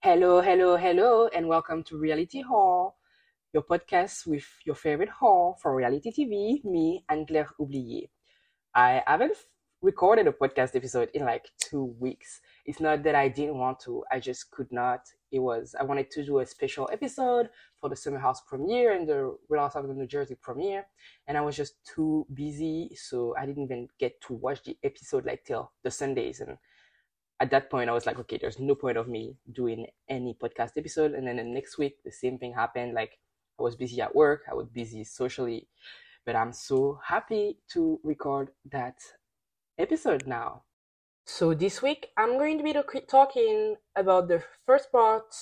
Hello, hello, hello, and welcome to Reality Hall, your podcast with your favorite hall for reality TV, me, Anne-Claire Oublié. I haven't recorded a podcast episode in like two weeks. It's not that I didn't want to, I just could not. It was, I wanted to do a special episode for the Summer House premiere and the Real Housewives of New Jersey premiere, and I was just too busy, so I didn't even get to watch the episode like till the Sundays. And at that point, I was like, okay, there's no point of me doing any podcast episode. And then the next week, the same thing happened. Like, I was busy at work, I was busy socially, but I'm so happy to record that episode now. So this week, I'm going to be talking about the first part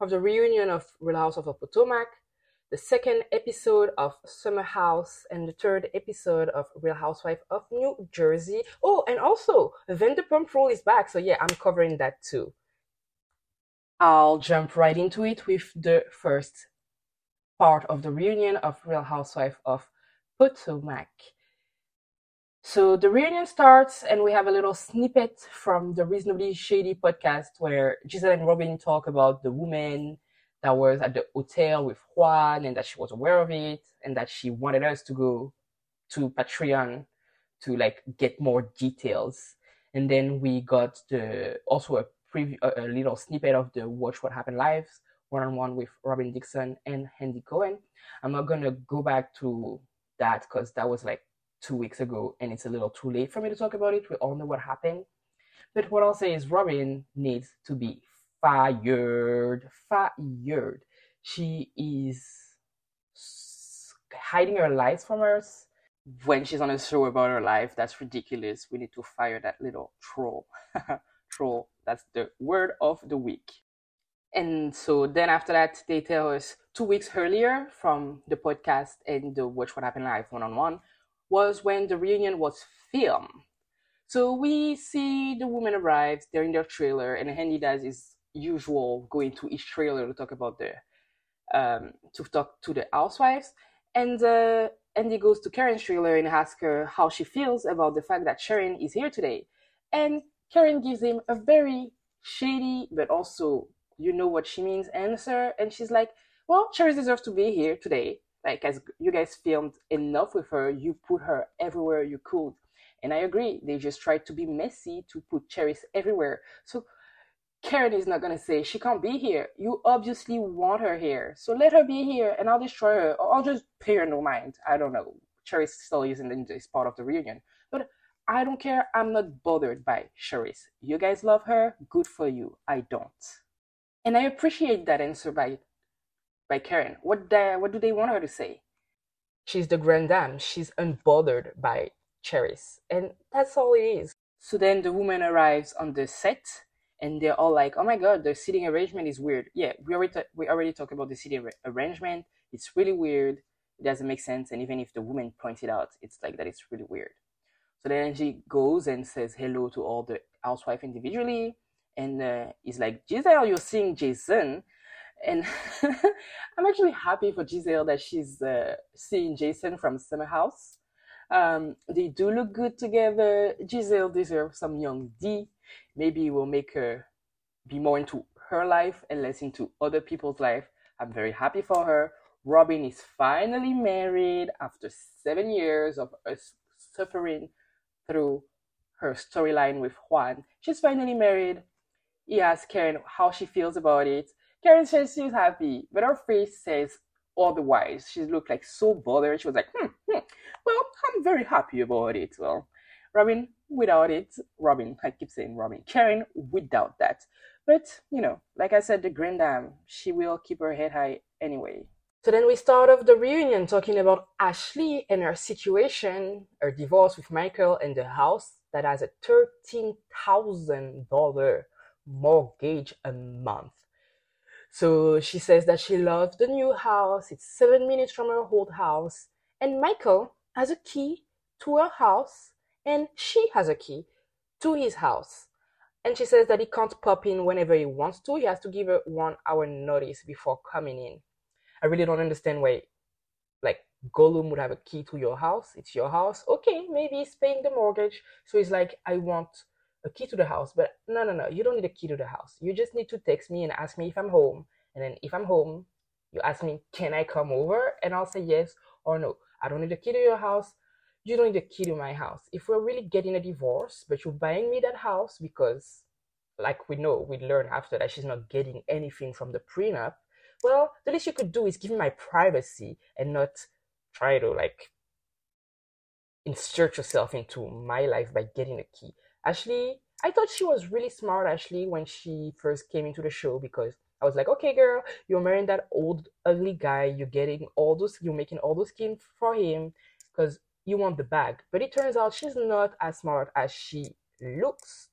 of the reunion of Real House of Potomac, the second episode of Summer House, and the third episode of Real Housewife of New Jersey. Oh, and also Vanderpump Rule is back, so yeah, I'm covering that too. I'll jump right into it with the first part of the reunion of Real Housewife of Potomac. So the reunion starts, and we have a little snippet from the Reasonably Shady podcast where Gizelle and Robyn talk about the woman that was at the hotel with Juan and that she was aware of it and that she wanted us to go to Patreon to like get more details. And then we got the also a preview, a, a little snippet of the Watch What Happened lives one on one with Robyn Dixon and Andy Cohen. I'm not gonna go back to that because that was like two weeks ago and it's a little too late for me to talk about it. We all know what happened. But what I'll say is Robyn needs to be fired. Fired. She is hiding her lies from us when she's on a show about her life. That's ridiculous. We need to fire that little troll. troll. That's the word of the week. And so then after that, they tell us two weeks earlier from the podcast and the Watch What Happened Live one on one was when the reunion was filmed. So we see the woman arrives, they're in their trailer, and Andy does his usual going to each trailer to talk about the um, to talk to the housewives. And uh, Andy goes to Karen's trailer and asks her how she feels about the fact that Sharon is here today. And Karen gives him a very shady but also you know what she means answer. And she's like, Well, Sharon deserves to be here today. Like as you guys filmed enough with her, you put her everywhere you could. And I agree. They just tried to be messy to put Charrisse everywhere. So Karen is not going to say she can't be here. You obviously want her here. So let her be here and I'll destroy her. Or I'll just pay her no mind. I don't know. Charrisse still using this part of the reunion. But I don't care. I'm not bothered by Charrisse. You guys love her. Good for you. I don't. And I appreciate that answer by by Karen. What the, what do they want her to say? She's the grand dame. She's unbothered by Charrisse. And that's all it is. So then the woman arrives on the set and they're all like, "Oh my god, the seating arrangement is weird." Yeah, we already we already talked about the seating ar- arrangement. It's really weird. It doesn't make sense, and even if the woman pointed out, it's like that. It's really weird. So then she goes and says hello to all the housewife individually, and uh, he's like, "Gizelle, you're seeing Jason." And I'm actually happy for Gizelle that she's uh, seeing Jason from Summer House. Um, they do look good together. Gizelle deserves some young D maybe it will make her be more into her life and less into other people's life. I'm very happy for her. Robyn is finally married after seven years of suffering through her storyline with Juan. She's finally married. He asks Karen how she feels about it. Karen says she's happy, but her face says otherwise. She looked like so bothered. She was like, hmm, hmm, well, I'm very happy about it. Well, Robyn without it. Robyn, I keep saying Robyn. Karen without that. But, you know, like I said, the Grand Dame, she will keep her head high anyway. So then we start off the reunion talking about Ashley and her situation, her divorce with Michael and the house that has a $13,000 mortgage a month. So she says that she loves the new house. It's seven minutes from her old house. And Michael has a key to her house and she has a key to his house. And she says that he can't pop in whenever he wants to. He has to give her one hour notice before coming in. I really don't understand why, like, Gollum would have a key to your house. It's your house. Okay, maybe he's paying the mortgage. So he's like, I want a key to the house. But no, no, no, you don't need a key to the house. You just need to text me and ask me if I'm home. And then if I'm home, you ask me, can I come over? And I'll say yes or no. I don't need a key to your house. You don't need a key to my house. If we're really getting a divorce, but you're buying me that house because, like we know, we learn after that she's not getting anything from the prenup, well, the least you could do is give me my privacy and not try to like insert yourself into my life by getting a key. Ashley, I thought she was really smart, Ashley, when she first came into the show because I was like, okay, girl, you're marrying that old ugly guy. You're getting all those, you're making all those schemes for him because you want the bag. But it turns out she's not as smart as she looks.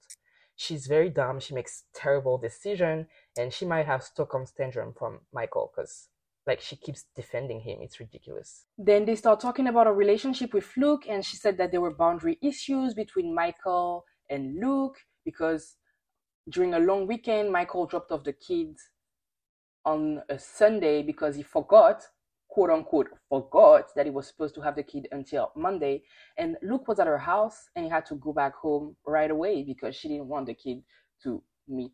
She's very dumb. She makes terrible decision, and she might have Stockholm syndrome from Michael because like she keeps defending him. It's ridiculous. Then they start talking about a relationship with Luke, and she said that there were boundary issues between Michael and Luke because during a long weekend, Michael dropped off the kids on a Sunday because he forgot, quote unquote, forgot that he was supposed to have the kid until Monday. And Luke was at her house and he had to go back home right away because she didn't want the kid to meet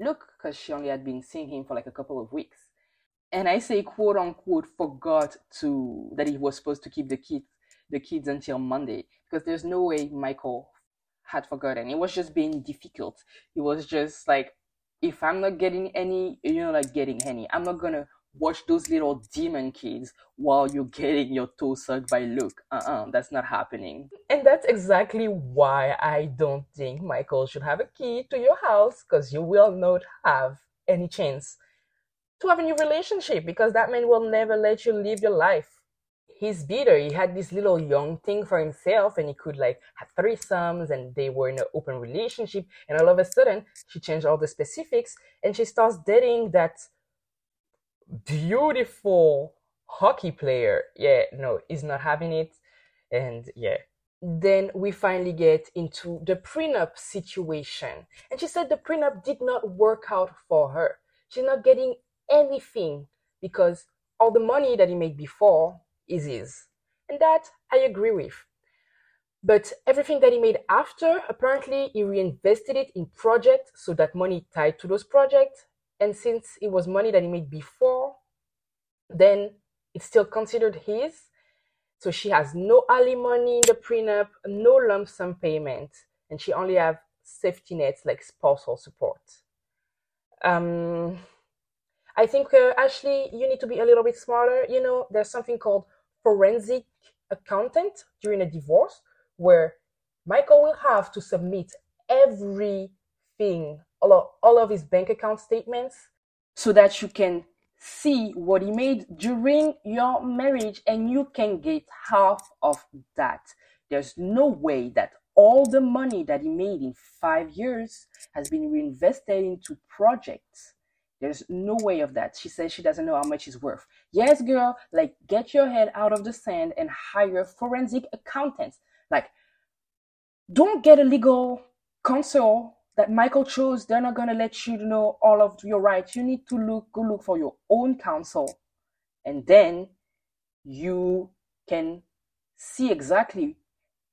Luke because she only had been seeing him for like a couple of weeks. And I say quote unquote forgot to that he was supposed to keep the kids the kids until Monday because there's no way Michael had forgotten. It was just being difficult. It was just like if I'm not getting any, you know, like getting any, I'm not gonna watch those little demon kids while you're getting your toe sucked by Luke. Uh-uh, that's not happening. And that's exactly why I don't think Michael should have a key to your house, because you will not have any chance to have a new relationship, because that man will never let you live your life he's bitter. He had this little young thing for himself and he could like have threesomes and they were in an open relationship. And all of a sudden, she changed all the specifics and she starts dating that beautiful hockey player. Yeah, no, he's not having it. And yeah. Then we finally get into the prenup situation. And she said the prenup did not work out for her. She's not getting anything because all the money that he made before is his. And that I agree with. But everything that he made after, apparently he reinvested it in projects so that money tied to those projects. And since it was money that he made before, then it's still considered his. So she has no alimony in the prenup, no lump sum payment, and she only have safety nets like spousal support. Um, I think uh, Ashley, you need to be a little bit smarter. You know, there's something called forensic accountant during a divorce where Michael will have to submit everything, all of, all of his bank account statements, so that you can see what he made during your marriage and you can get half of that. There's no way that all the money that he made in five years has been reinvested into projects there's no way of that. She says she doesn't know how much it's worth. Yes, girl, like get your head out of the sand and hire forensic accountants. Like, don't get a legal counsel that Michael chose. They're not gonna let you know all of your rights. You need to look go look for your own counsel, and then you can see exactly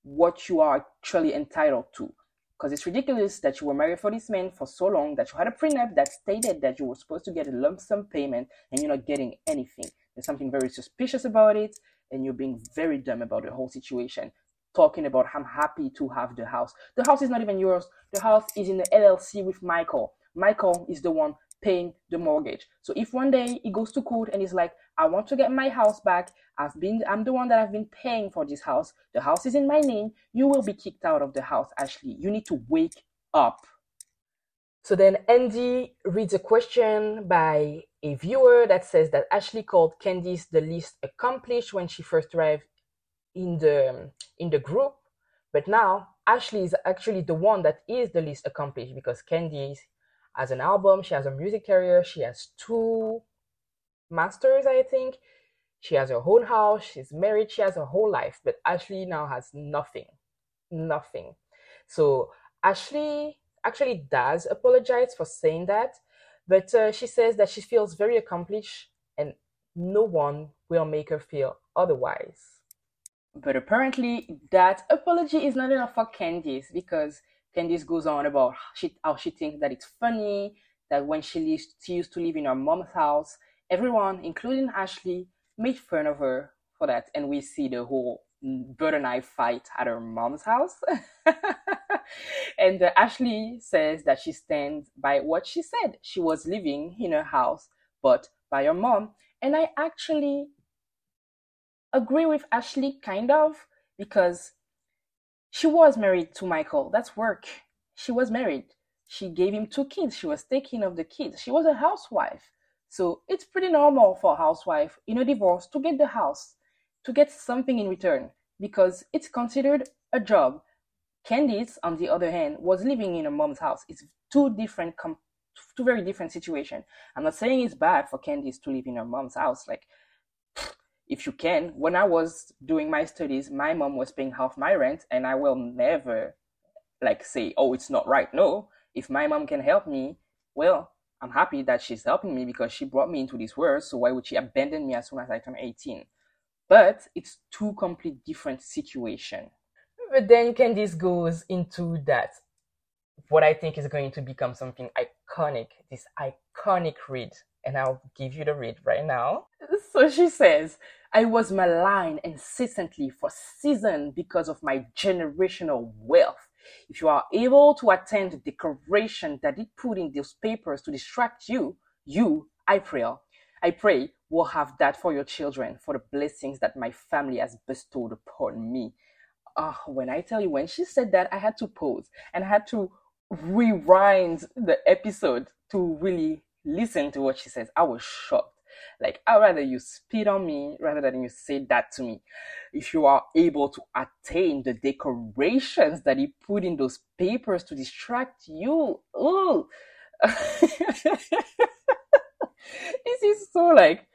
what you are actually entitled to. Because it's ridiculous that you were married for this man for so long, that you had a prenup that stated that you were supposed to get a lump sum payment and you're not getting anything. There's something very suspicious about it, and you're being very dumb about the whole situation. Talking about, I'm happy to have the house. The house is not even yours. The house is in the LLC with Michael. Michael is the one paying the mortgage. So if one day he goes to court and he's like, I want to get my house back. I've been I'm the one that I've been paying for this house. The house is in my name. You will be kicked out of the house, Ashley. You need to wake up. So then Andy reads a question by a viewer that says that Ashley called Candice the least accomplished when she first arrived in the in the group, but now Ashley is actually the one that is the least accomplished because Candice has an album, she has a music career, she has two masters, I think. She has her own house, she's married, she has her whole life, but Ashley now has nothing. Nothing. So Ashley actually does apologize for saying that, but uh, she says that she feels very accomplished and no one will make her feel otherwise. But apparently, that apology is not enough for Candice because Candice goes on about she, how she thinks that it's funny that when she, she used to live in her mom's house, everyone, including Ashley, made fun of her for that. And we see the whole butter knife fight at her mom's house. and uh, Ashley says that she stands by what she said. She was living in her house, but by her mom. And I actually agree with Ashley, kind of, because she was married to Michael. That's work. She was married. She gave him two kids. She was taking of the kids. She was a housewife. So it's pretty normal for a housewife in a divorce to get the house, to get something in return, because it's considered a job. Candice, on the other hand, was living in her mom's house. It's two different, com- two very different situations. I'm not saying it's bad for Candice to live in her mom's house. Like, if you can, when I was doing my studies, my mom was paying half my rent, and I will never like say, oh, it's not right. No, if my mom can help me, well, I'm happy that she's helping me because she brought me into this world. So why would she abandon me as soon as I turn 18? But it's two complete different situation. But then Candice goes into that what I think is going to become something iconic, this iconic read. And I'll give you the read right now. So she says, I was maligned incessantly for seasons because of my generational wealth. If you are able to attend the decoration that it put in those papers to distract you, you, I pray, I pray, will have that for your children, for the blessings that my family has bestowed upon me. Oh, when I tell you, when she said that, I had to pause and I had to rewind the episode to really listen to what she says. I was shocked. Like, I'd rather you spit on me rather than you say that to me. If you are able to attain the decorations that he put in those papers to distract you, oh, this is so like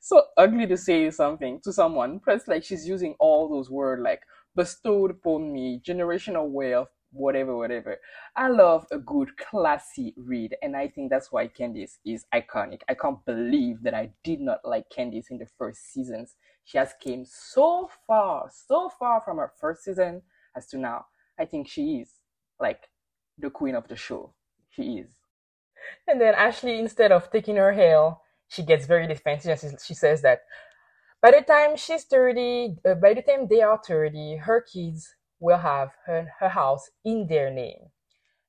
so ugly to say something to someone. Plus, like she's using all those words like bestowed upon me, generational wealth, whatever, whatever. I love a good classy read, and I think that's why Candice is iconic. I can't believe that I did not like Candice in the first seasons. She has came so far, so far from her first season as to now. I think she is like the queen of the show. She is. And then Ashley, instead of taking her hail, she gets very defensive and she says that by the time she's 30, uh, by the time they are 30, her kids will have her, her house in their name.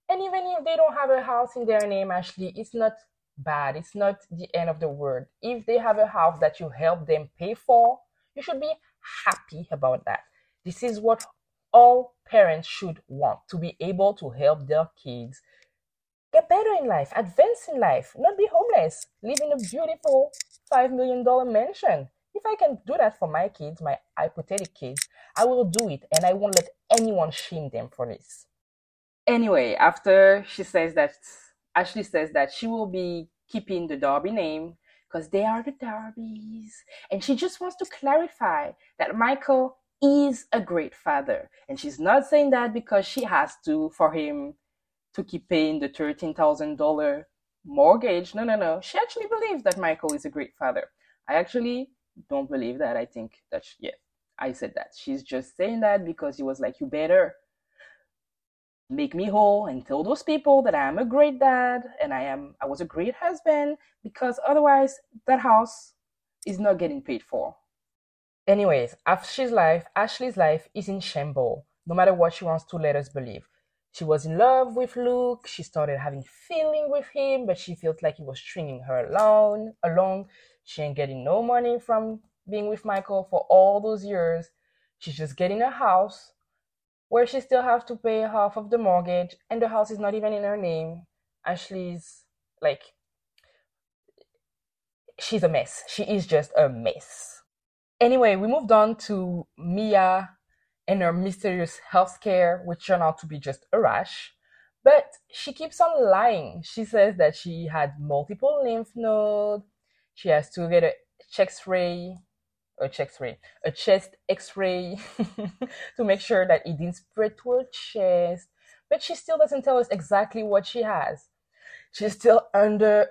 And even if they don't have a house in their name, actually, it's not bad. It's not the end of the world. If they have a house that you help them pay for, you should be happy about that. This is what all parents should want to be able to help their kids get better in life, advance in life, not be homeless, live in a beautiful $5 million mansion. If I can do that for my kids, my hypothetical kids, I will do it and I won't let anyone shame them for this. Anyway, after she says that, Ashley says that she will be keeping the Darby name because they are the Darbys. And she just wants to clarify that Michael is a great father. And she's not saying that because she has to for him to keep paying the $13,000 mortgage. No, no, no. She actually believes that Michael is a great father. I actually don't believe that. I think that, she, yeah, I said that. She's just saying that because he was like, you better make me whole and tell those people that I am a great dad and I am I was a great husband because otherwise that house is not getting paid for. Anyways, Ashley's life, Ashley's life is in shambles, no matter what she wants to let us believe. She was in love with Luke, she started having feeling with him, but she felt like he was stringing her along along. She ain't getting no money from being with Michael for all those years. She's just getting a house where she still has to pay half of the mortgage, and the house is not even in her name. Ashley's like, she's a mess. She is just a mess. Anyway, we moved on to Mia and her mysterious health scare, which turned out to be just a rash. But she keeps on lying. She says that she had multiple lymph nodes. She has to get a chest ray a chest ray, a chest X-ray to make sure that it didn't spread to her chest. But she still doesn't tell us exactly what she has. She's still under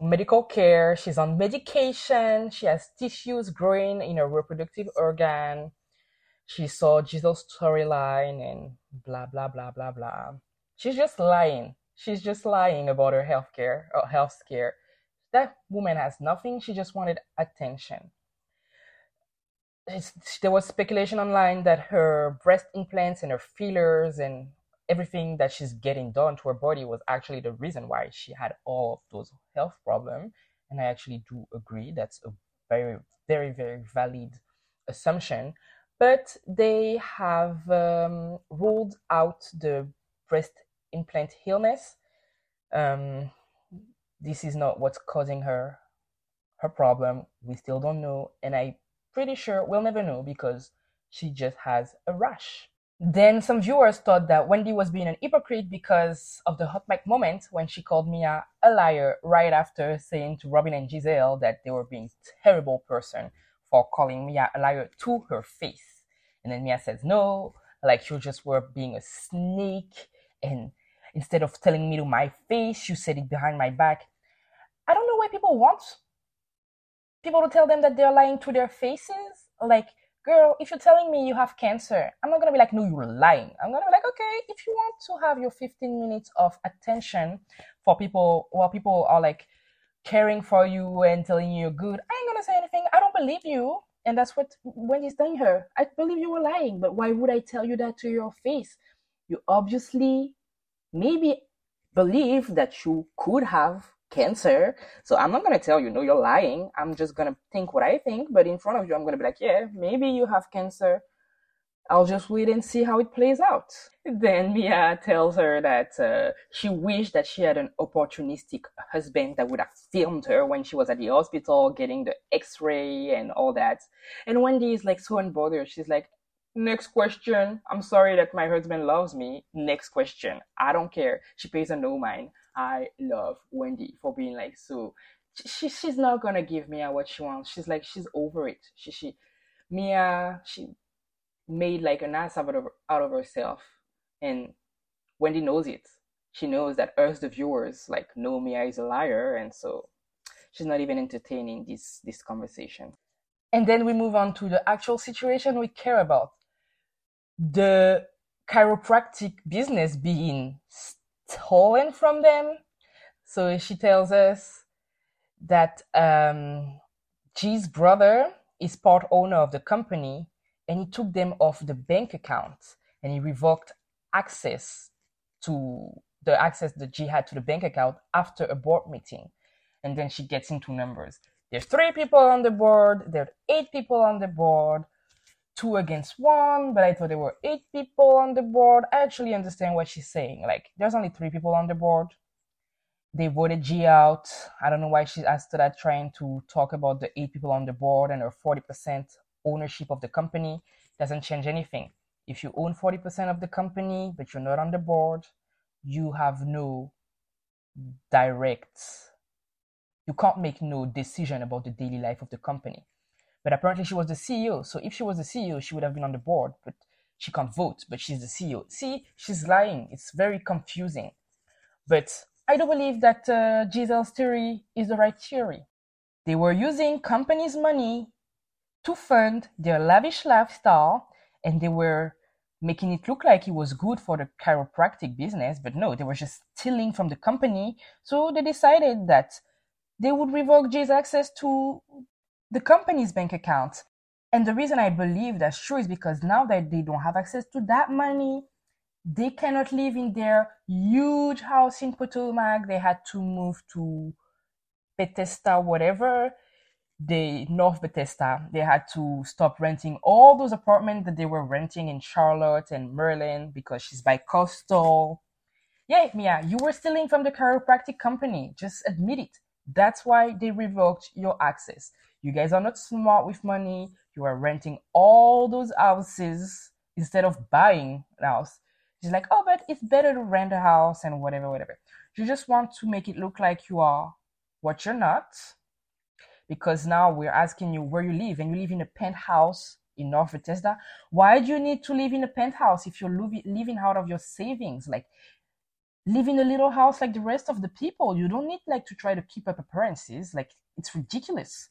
medical care. She's on medication. She has tissues growing in her reproductive organ. She saw Jesus' storyline and blah blah blah blah blah. She's just lying. She's just lying about her health care or uh, health scare. That woman has nothing. She just wanted attention. There was speculation online that her breast implants and her fillers and everything that she's getting done to her body was actually the reason why she had all of those health problems. And I actually do agree that's a very, very, very valid assumption. But they have um, ruled out the breast implant illness. Um, this is not what's causing her her problem. We still don't know, and I'm pretty sure we'll never know because she just has a rash. Then some viewers thought that Wendy was being an hypocrite because of the hot mic moment when she called Mia a liar right after saying to Robyn and Gizelle that they were being terrible person for calling Mia a liar to her face. And then Mia says no, like you just were being a snake and instead of telling me to my face, you said it behind my back. I don't know why people want people to tell them that they're lying to their faces. Like girl, if you're telling me you have cancer, I'm not gonna be like, no, you're lying. I'm gonna be like, okay, if you want to have your 15 minutes of attention for people while people are like caring for you and telling you you're good, I ain't gonna say anything. I don't believe you. And that's what Wendy's telling her. I believe you were lying, but why would I tell you that to your face? You obviously maybe believe that you could have cancer. So I'm not gonna tell you, no, you're lying. I'm just gonna think what I think, but in front of you, I'm gonna be like, yeah, maybe you have cancer. I'll just wait and see how it plays out. Then Mia tells her that uh, she wished that she had an opportunistic husband that would have filmed her when she was at the hospital getting the x-ray and all that. And Wendy is like so unbothered. She's like, next question. I'm sorry that my husband loves me. Next question. I don't care. She pays a no mind. I love Wendy for being like so. She she's not gonna give Mia what she wants. She's like she's over it. She she Mia she made like an ass out of out of herself, and Wendy knows it. She knows that us the viewers like know Mia is a liar, and so she's not even entertaining this this conversation. And then we move on to the actual situation we care about. The chiropractic business being stolen from them. So she tells us that um, G's brother is part owner of the company and he took them off the bank account and he revoked access to the access that G had to the bank account after a board meeting. And then she gets into numbers. There's three people on the board, there are eight people on the board two against one, but I thought there were eight people on the board. I actually understand what she's saying. Like, there's only three people on the board. They voted G out. I don't know why she's asked that trying to talk about the eight people on the board and her 40% ownership of the company. Doesn't change anything. If you own 40% of the company, but you're not on the board, you have no direct, you can't make no decision about the daily life of the company but apparently she was the CEO. So if she was the CEO, she would have been on the board, but she can't vote, but she's the CEO. See, she's lying. It's very confusing. But I do believe that uh, Gizelle's theory is the right theory. They were using companies' money to fund their lavish lifestyle, and they were making it look like it was good for the chiropractic business, but no, they were just stealing from the company. So they decided that they would revoke G's access to the company's bank account. And the reason I believe that's true is because now that they don't have access to that money, they cannot live in their huge house in Potomac. They had to move to Bethesda, whatever, the North Bethesda. They had to stop renting all those apartments that they were renting in Charlotte and Maryland because she's by coastal. Yeah, Mia, you were stealing from the chiropractic company. Just admit it. That's why they revoked your access. You guys are not smart with money. You are renting all those houses instead of buying a house. She's like, oh, but it's better to rent a house and whatever, whatever. You just want to make it look like you are what you're not. Because now we're asking you where you live and you live in a penthouse in North Bethesda. Why do you need to live in a penthouse if you're living out of your savings? Like, live in a little house like the rest of the people. You don't need like to try to keep up appearances. Like, it's ridiculous.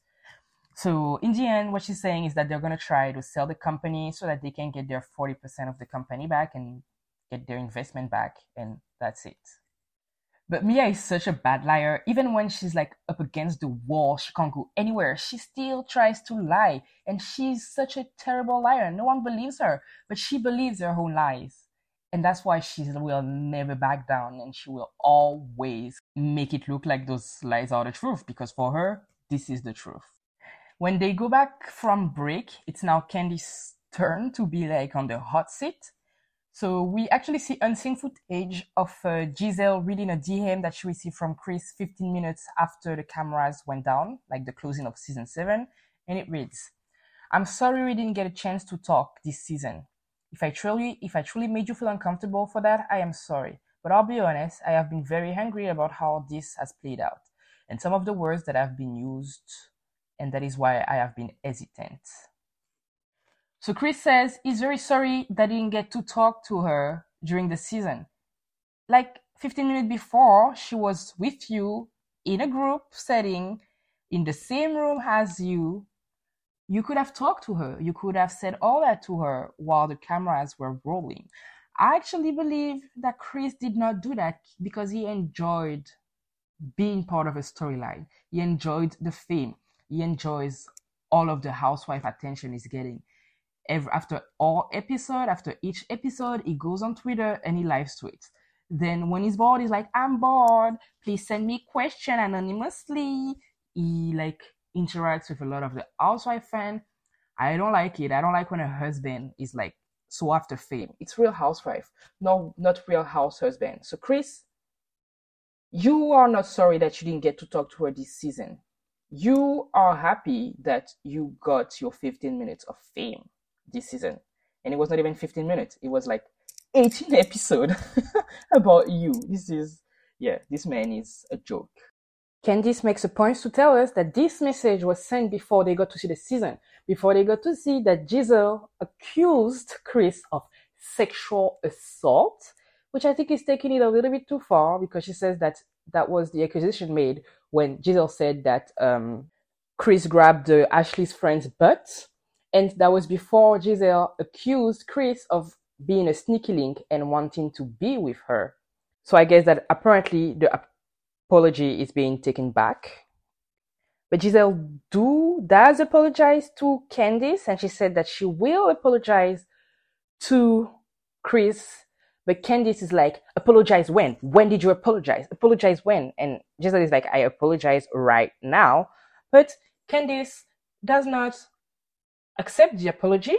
So in the end, what she's saying is that they're to try to sell the company so that they can get their 40% of the company back and get their investment back, and that's it. But Mia is such a bad liar. Even when she's like up against the wall, she can't go anywhere. She still tries to lie. And she's such a terrible liar. No one believes her, but she believes her own lies. And that's why she will never back down and she will always make it look like those lies are the truth because for her, this is the truth. When they go back from break, it's now Candy's turn to be like on the hot seat so we actually see unseen footage of uh, Gizelle reading a DM that she received from Chris 15 minutes after the cameras went down, like the closing of season 7, and it reads, I'm sorry we didn't get a chance to talk this season. If I truly if I truly made you feel uncomfortable for that, I am sorry. But I'll be honest, I have been very angry about how this has played out and some of the words that have been used, and that is why I have been hesitant. So Chris says he's very sorry that he didn't get to talk to her during the season. Like 15 minutes before, she was with you in a group setting in the same room as you. You could have talked to her. You could have said all that to her while the cameras were rolling. I actually believe that Chris did not do that because he enjoyed being part of a storyline. He enjoyed the fame. He enjoys all of the housewife attention he's getting every, after all episode, after each episode, he goes on Twitter and he live tweets. Then when he's bored, he's like, I'm bored. Please send me question anonymously. He like interacts with a lot of the housewife fan. I don't like it. I don't like when a husband is like so after fame. It's real housewife, no, not real house husband. So Chris, you are not sorry that you didn't get to talk to her this season. You are happy that you got your 15 minutes of fame this season. And it was not even 15 minutes. It was like 18 episode about you. This is, yeah, this man is a joke. Candice makes a point to tell us that this message was sent before they got to see the season, before they got to see that Gizelle accused Chris of sexual assault, which I think is taking it a little bit too far because she says that that was the accusation made when Gizelle said that um, Chris grabbed uh, Ashley's friend's butt and that was before Gizelle accused Chris of being a sneaky link and wanting to be with her. So I guess that apparently the apology is being taken back. But Gizelle do does apologize to Candice and she said that she will apologize to Chris. But Candice is like, apologize when? When did you apologize? Apologize when? And Gizelle is like, I apologize right now. But Candice does not accept the apology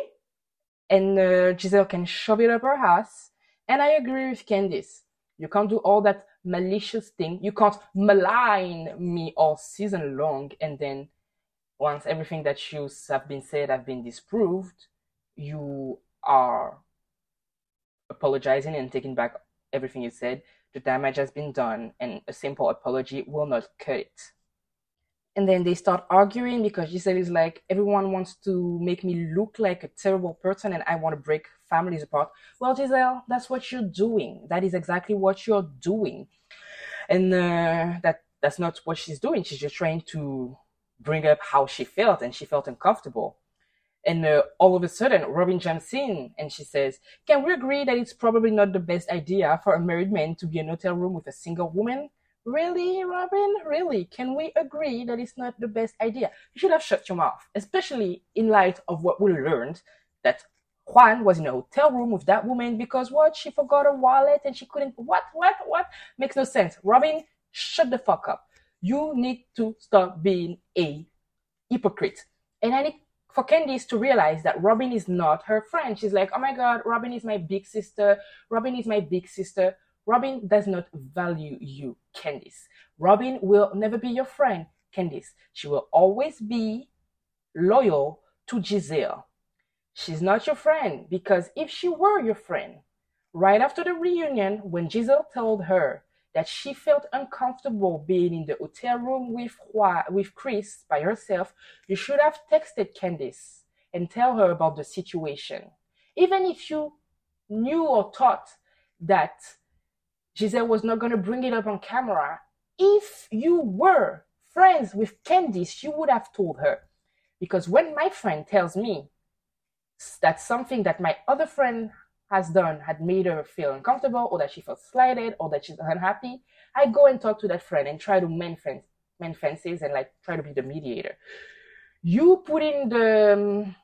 and uh, Gizelle can shove it up her ass. And I agree with Candice. You can't do all that malicious thing. You can't malign me all season long and then once everything that you have been said have been disproved, you are apologizing and taking back everything you said. The damage has been done and a simple apology will not cut it and then they start arguing because Gizelle is like, everyone wants to make me look like a terrible person and I want to break families apart. Well, Gizelle, that's what you're doing. That is exactly what you're doing. And uh, that that's not what she's doing. She's just trying to bring up how she felt and she felt uncomfortable. And uh, all of a sudden, Robyn jumps in and she says, Can we agree that it's probably not the best idea for a married man to be in a hotel room with a single woman? Really, Robyn? Really? Can we agree that it's not the best idea? You should have shut your mouth, especially in light of what we learned that Juan was in a hotel room with that woman because what? She forgot her wallet and she couldn't. What? What? What? Makes no sense. Robyn, shut the fuck up. You need to stop being a hypocrite. And I need for Candice to realize that Robyn is not her friend. She's like, oh my God, Robyn is my big sister. Robyn is my big sister. Robyn does not value you, Candice. Robyn will never be your friend, Candice. She will always be loyal to Gizelle. She's not your friend because if she were your friend, right after the reunion, when Gizelle told her that she felt uncomfortable being in the hotel room with, with Chris by herself, you should have texted Candice and tell her about the situation. Even if you knew or thought that Gizelle was not going to bring it up on camera. If you were friends with Candice, you would have told her. Because when my friend tells me that something that my other friend has done had made her feel uncomfortable or that she felt slighted or that she's unhappy, I go and talk to that friend and try to mend, fence, mend fences and like try to be the mediator. You putting the um,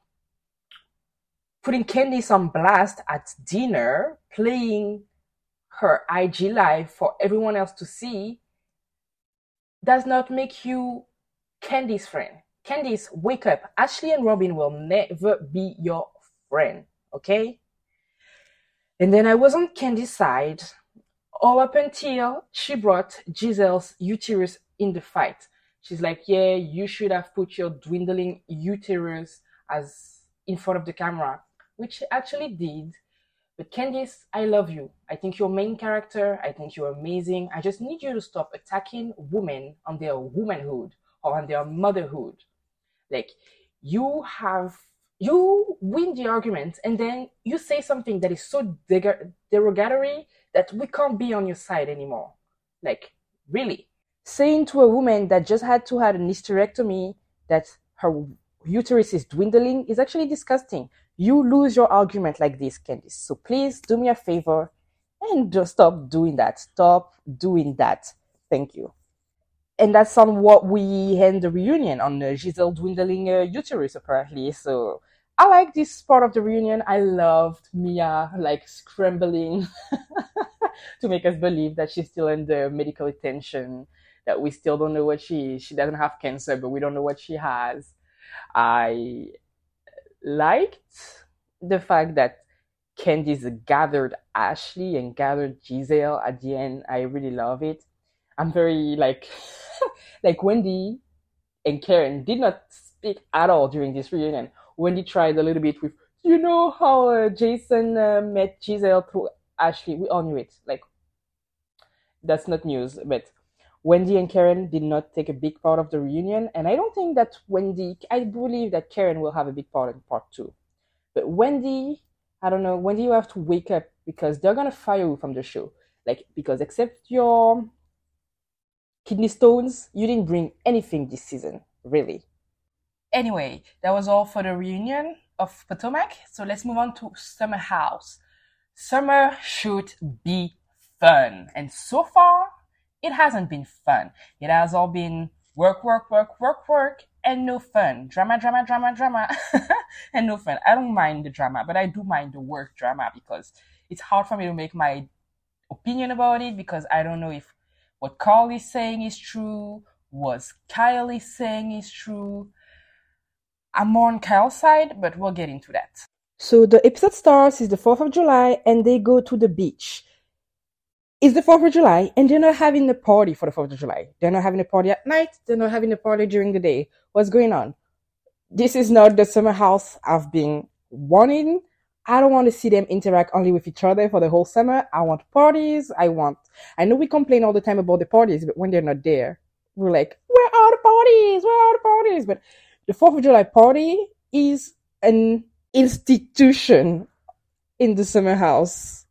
putting Candice on blast at dinner, playing her IG live for everyone else to see, does not make you Candy's friend. Candice, wake up. Ashley and Robyn will never be your friend, okay? And then I was on Candice's side all up until she brought Gizelle's uterus in the fight. She's like, yeah, you should have put your dwindling uterus as in front of the camera, which she actually did. But Candice, I love you. I think you're main character. I think you're amazing. I just need you to stop attacking women on their womanhood or on their motherhood. Like you have you win the argument and then you say something that is so derogatory that we can't be on your side anymore. Like, really. Saying to a woman that just had to have an hysterectomy that her uterus is dwindling is actually disgusting. You lose your argument like this, Candice. So please do me a favor and just stop doing that. Stop doing that. Thank you and that's on what we end the reunion on uh, Gizelle dwindling uh, uterus apparently. So I like this part of the reunion. I loved Mia like scrambling to make us believe that she's still under medical attention, that we still don't know what she is. She doesn't have cancer, but we don't know what she has. I liked the fact that Candice gathered Ashley and gathered Gizelle at the end. I really love it. I'm very like like Wendy and Karen did not speak at all during this reunion. Wendy tried a little bit with, you know how uh, Jason uh, met Gizelle through Ashley. We all knew it. Like that's not news, but Wendy and Karen did not take a big part of the reunion, and I don't think that Wendy. I believe that Karen will have a big part in part two, but Wendy, I don't know. Wendy, you have to wake up because they're gonna fire you from the show. Like because except your kidney stones, you didn't bring anything this season, really. Anyway, that was all for the reunion of Potomac. So let's move on to Summer House. Summer should be fun. And so far, it hasn't been fun. It has all been work, work, work, work, work, and no fun. Drama, drama, drama, drama, and no fun. I don't mind the drama, but I do mind the work drama because it's hard for me to make my opinion about it because I don't know if what Carl is saying is true, what Kyle is saying is true. I'm more on Kyle's side, but we'll get into that. So the episode starts is the 4th of July and they go to the beach. It's the 4th of July and they're not having a party for the 4th of July. They're not having a party at night. They're not having a party during the day. What's going on? This is not the summer house I've been wanting I don't want to see them interact only with each other for the whole summer. I want parties. I want, I know we complain all the time about the parties, but when they're not there, we're like, where are the parties? Where are the parties? But the 4th of July party is an institution in the summer house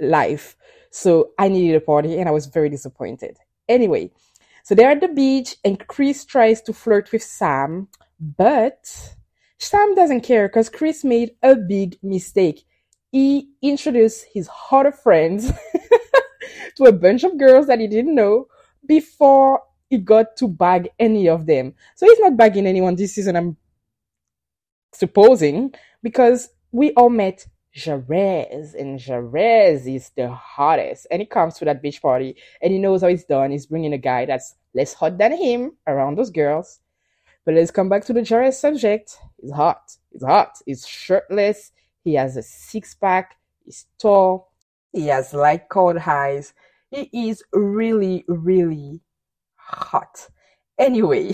life. So I needed a party and I was very disappointed. Anyway, so they're at the beach and Chris tries to flirt with Sam, but Sam doesn't care because Chris made a big mistake. He introduced his other friends to a bunch of girls that he didn't know before he got to bag any of them. So he's not bagging anyone this season, I'm supposing, because we all met Jarrez, and Jarrez is the hottest. And he comes to that beach party and he knows how it's done. He's bringing a guy that's less hot than him around those girls. But let's come back to the Jarrez subject. He's hot. He's hot. He's shirtless. He has a six pack. He's tall. He has light colored eyes. He is really, really hot. Anyway,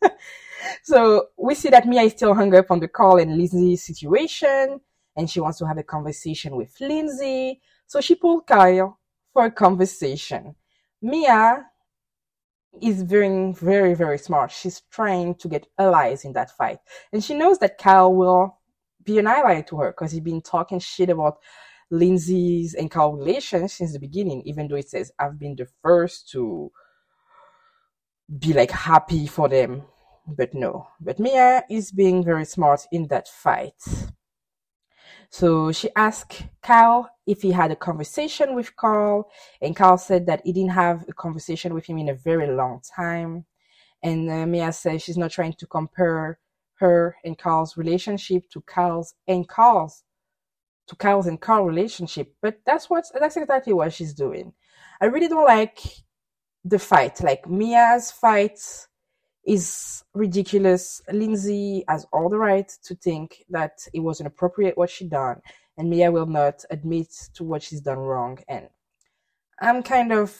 so we see that Mia is still hung up on the Carl and Lindsay situation, and she wants to have a conversation with Lindsay. So she pulled Kyle for a conversation. Mia is very, very, very smart. She's trying to get allies in that fight. And she knows that Kyle will be an ally to her because he's been talking shit about Lindsay's and Kyle relations since the beginning, even though it says I've been the first to be like happy for them. But no. But Mia is being very smart in that fight. So she asked Kyle if he had a conversation with Carl, and Carl said that he didn't have a conversation with him in a very long time. And uh, Mia says she's not trying to compare her and Carl's relationship to Kyle's and Carl's to Kyle's and Carl relationship, but that's what that's exactly what she's doing. I really don't like the fight. Like Mia's fight is ridiculous. Lindsay has all the right to think that it was inappropriate what she done, and Mia will not admit to what she's done wrong. And I'm kind of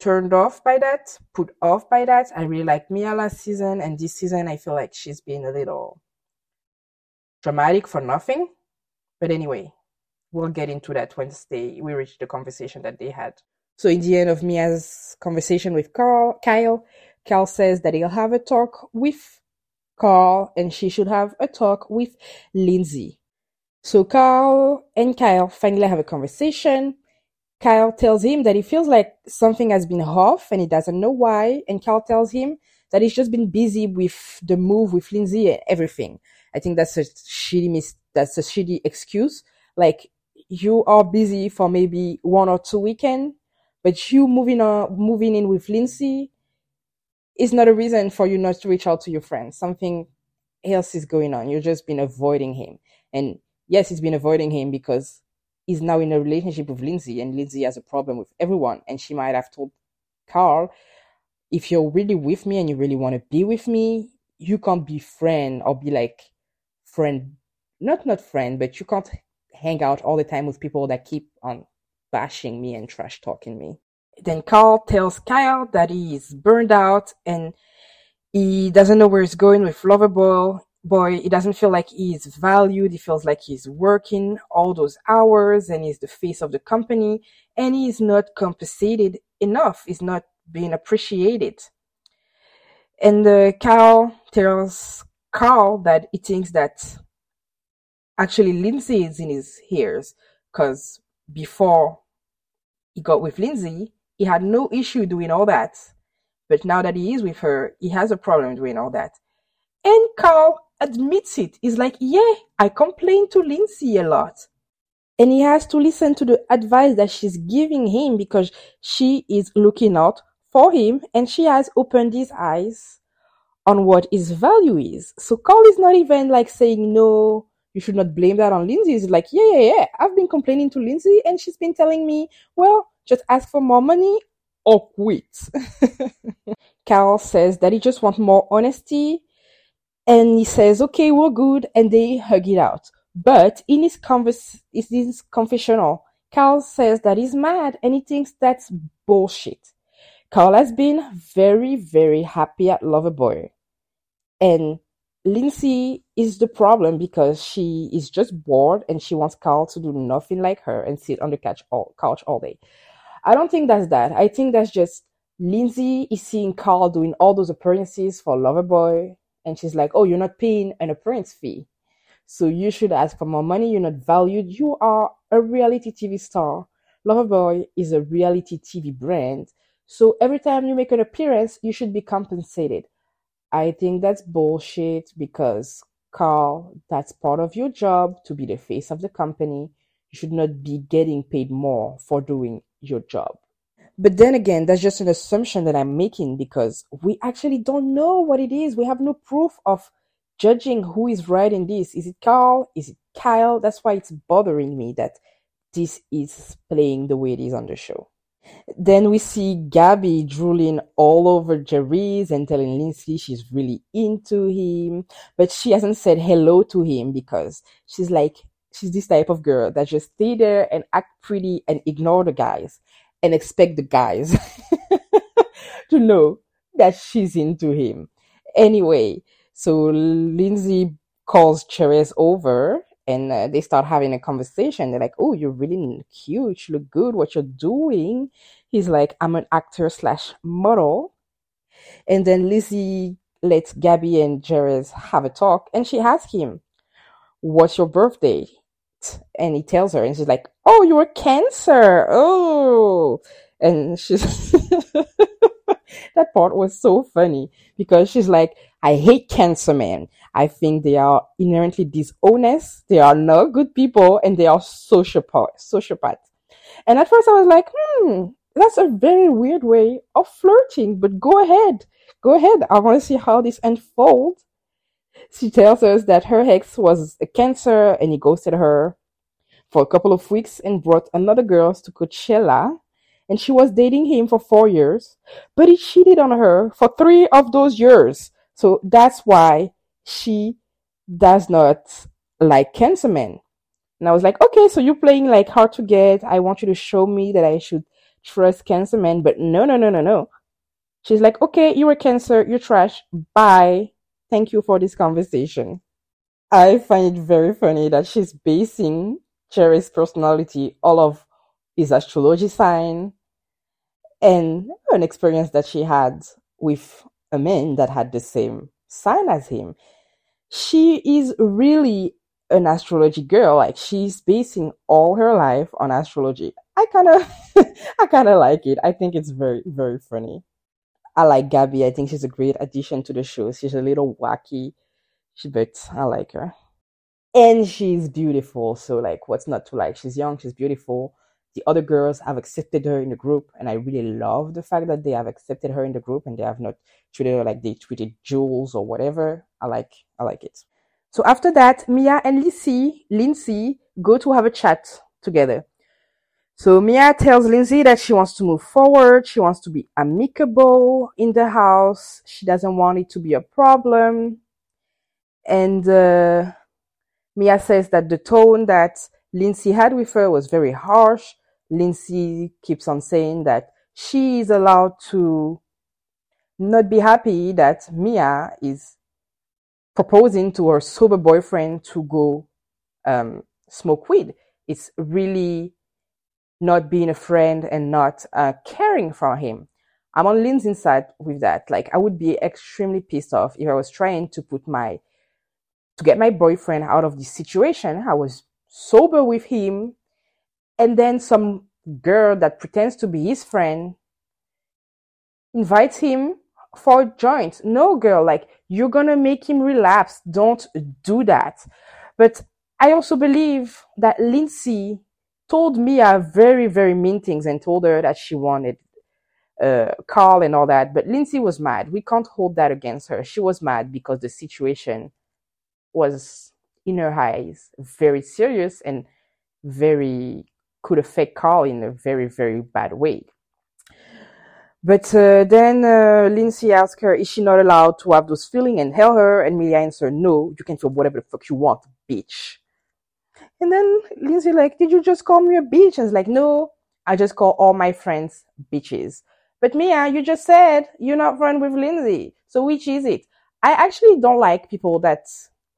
turned off by that, put off by that. I really like Mia last season, and this season I feel like she's been a little dramatic for nothing. But anyway, we'll get into that once they we reach the conversation that they had. So in the end of Mia's conversation with Carl, Kyle, Kyle says that he'll have a talk with Carl and she should have a talk with Lindsay. So Carl and Kyle finally have a conversation. Kyle tells him that he feels like something has been off and he doesn't know why. And Kyle tells him that he's just been busy with the move with Lindsay and everything. I think that's a shitty mis- that's a shitty excuse. Like you are busy for maybe one or two weekend, but you moving on, moving in with Lindsay is not a reason for you not to reach out to your friends. Something else is going on. You've just been avoiding him. And yes, he's been avoiding him because he's now in a relationship with Lindsay and Lindsay has a problem with everyone. And she might have told Carl, if you're really with me and you really want to be with me, you can't be friend or be like friend, not not friend, but you can't hang out all the time with people that keep on bashing me and trash talking me. Then Carl tells Kyle that he is burned out and he doesn't know where he's going with Loverboy. Boy, he doesn't feel like he's valued. He feels like he's working all those hours and he's the face of the company and he's not compensated enough. He's not being appreciated. And uh, tells Carl that he thinks that actually Lindsay is in his ears because before he got with Lindsay, he had no issue doing all that. But now that he is with her, he has a problem doing all that. And Carl admits it. He's like, yeah, I complain to Lindsay a lot. And he has to listen to the advice that she's giving him because she is looking out for him and she has opened his eyes on what his value is. So Carl is not even like saying, no, you should not blame that on Lindsay. He's like, yeah, yeah, yeah. I've been complaining to Lindsay and she's been telling me, well, just ask for more money or quit. Carl says that he just wants more honesty and he says, okay, we're good. And they hug it out. But in his in his confessional, Carl says that he's mad and he thinks that's bullshit. Carl has been very, very happy at Loverboy. And Lindsay is the problem because she is just bored and she wants Carl to do nothing like her and sit on the couch all, couch all day. I don't think that's that. I think that's just Lindsay is seeing Carl doing all those appearances for Loverboy and she's like, oh, you're not paying an appearance fee. So you should ask for more money. You're not valued. You are a reality TV star. Loverboy is a reality TV brand. So every time you make an appearance, you should be compensated. I think that's bullshit because Carl, that's part of your job to be the face of the company. You should not be getting paid more for doing your job. But then again, that's just an assumption that I'm making because we actually don't know what it is. We have no proof of judging who is right in this. Is it Carl? Is it Kyle? That's why it's bothering me that this is playing the way it is on the show. Then we see Gabby drooling all over Jerry's and telling Lindsay she's really into him, but she hasn't said hello to him because she's like, she's this type of girl that just stay there and act pretty and ignore the guys and expect the guys to know that she's into him. Anyway, so Lindsay calls Cherez over and uh, they start having a conversation. They're like, "Oh, you're really cute. You look good. What you're doing?" He's like, "I'm an actor slash model." And then Lizzie lets Gabby and Jerez have a talk, and she asks him, "What's your birthday?" And he tells her, and she's like, "Oh, you're Cancer. Oh." And she's that part was so funny because she's like, I hate cancer men. I think they are inherently dishonest. They are not good people and they are sociopath, sociopaths. And at first I was like, hmm, that's a very weird way of flirting, but go ahead. Go ahead. I want to see how this unfolds. She tells us that her ex was a cancer and he ghosted her for a couple of weeks and brought another girl to Coachella. And she was dating him for four years, but he cheated on her for three of those years. So that's why she does not like cancer men. And I was like, okay, so you're playing like hard to get. I want you to show me that I should trust cancer men. But no, no, no, no, no. She's like, okay, you're a cancer. You're trash. Bye. Thank you for this conversation. I find it very funny that she's basing Jerry's personality all of his astrology sign and an experience that she had with a man that had the same sign as him. She is really an astrology girl. Like she's basing all her life on astrology. I kind of, I kind of like it. I think it's very, very funny. I like Gabby. I think she's a great addition to the show. She's a little wacky, but I like her. And she's beautiful. So like, what's not to like? She's young. She's beautiful. The other girls have accepted her in the group, and I really love the fact that they have accepted her in the group and they have not treated her like they treated Jules or whatever. I like, I like it. So after that, Mia and Lindsay, Lindsay go to have a chat together. So Mia tells Lindsay that she wants to move forward. She wants to be amicable in the house. She doesn't want it to be a problem. And uh, Mia says that the tone that Lindsay had with her was very harsh. Lindsay keeps on saying that she is allowed to not be happy that Mia is proposing to her sober boyfriend to go um, smoke weed. It's really not being a friend and not uh, caring for him. I'm on Lindsay's side with that. Like, I would be extremely pissed off if I was trying to put my, to get my boyfriend out of this situation. I was sober with him, and then some girl that pretends to be his friend invites him for a joint. No, girl, like, you're gonna make him relapse. Don't do that. But I also believe that Lindsay told Mia very, very mean things and told her that she wanted uh, Carl and all that. But Lindsay was mad. We can't hold that against her. She was mad because the situation was, in her eyes, very serious and very could affect Carl in a very, very bad way. But uh, then uh, Lindsay asked her, is she not allowed to have those feelings and tell her? And Mia answered, no, you can feel whatever the fuck you want, bitch. And then Lindsay like, did you just call me a bitch? And it's like, no, I just call all my friends bitches. But Mia, you just said you're not friend with Lindsay. So which is it? I actually don't like people that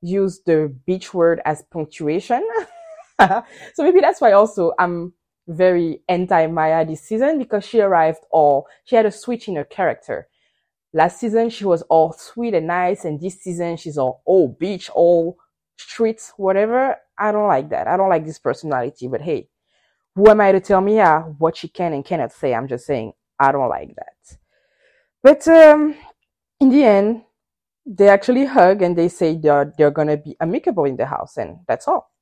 use the bitch word as punctuation. so maybe that's why also I'm very anti Maya this season because she arrived all, she had a switch in her character. Last season, she was all sweet and nice, and this season, she's all, oh, beach, all streets, whatever. I don't like that. I don't like this personality, but hey, who am I to tell yeah, what she can and cannot say? I'm just saying, I don't like that. But um, in the end, they actually hug and they say they're, they're gonna be amicable in the house, and that's all.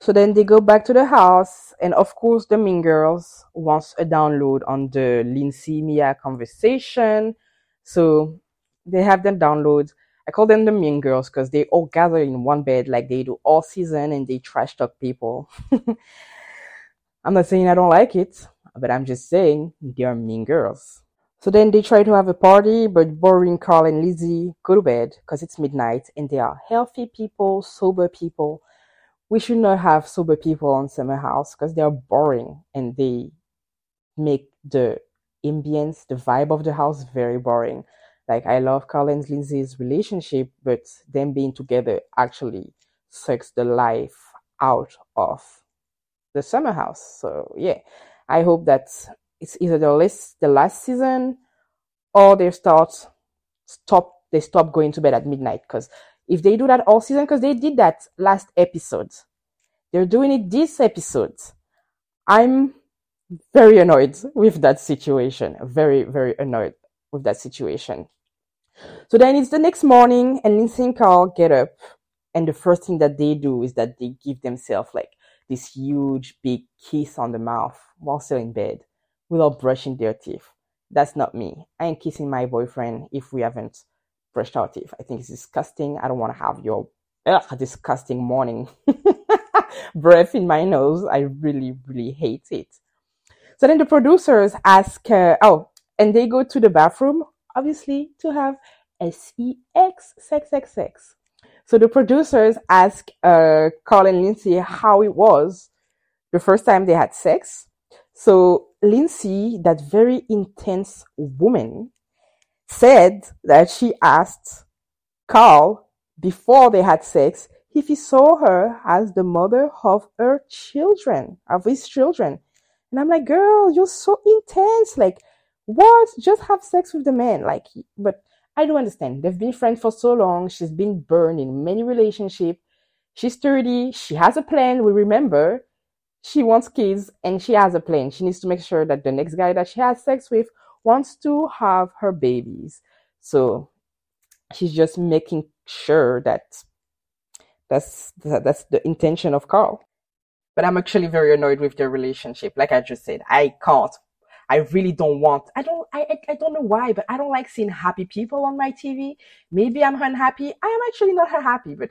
So then they go back to the house, and of course, the Mean Girls wants a download on the Lindsay Mia conversation. So they have them download. I call them the Mean Girls because they all gather in one bed like they do all season and they trash talk people. I'm not saying I don't like it, but I'm just saying they are mean girls. So then they try to have a party, but boring Carl and Lizzie go to bed because it's midnight and they are healthy people, sober people we should not have sober people on summer house because they are boring and they make the ambience, the vibe of the house very boring. Like I love Carl and Lindsay's relationship, but them being together actually sucks the life out of the summer house. So yeah, I hope that it's either the last the last season or they start stop they stop going to bed at midnight because if they do that all season, because they did that last episode, they're doing it this episode. I'm very annoyed with that situation. Very, very annoyed. with that situation. So then it's the next morning, and Lindsay and Carl get up, and the first thing that they do is that they give themselves like this huge big kiss on the mouth while still in bed without brushing their teeth. That's not me. I ain't kissing my boyfriend if we haven't teeth. I think it's disgusting. I don't want to have your ugh, disgusting morning breath in my nose. I really, really hate it. So then the producers ask, uh, oh, and they go to the bathroom, obviously, to have S-E-X, sex, sex, sex. So the producers ask uh, Carl and Lindsay how it was the first time they had sex. So Lindsay, that very intense woman, said that she asked Carl before they had sex if he saw her as the mother of her children, of his children. And I'm like, girl, you're so intense. Like, what? Just have sex with the man. Like, but I don't understand. They've been friends for so long. She's been burned in many relationships. She's 30. She has a plan. We remember she wants kids and she has a plan. She needs to make sure that the next guy that she has sex with wants to have her babies. So she's just making sure that that's that's the intention of Carl but I'm actually very annoyed with their relationship. Like I just said, I can't. I really don't want. I don't. I. I don't know why, but I don't like seeing happy people on my TV. Maybe I'm unhappy. I am actually not happy, but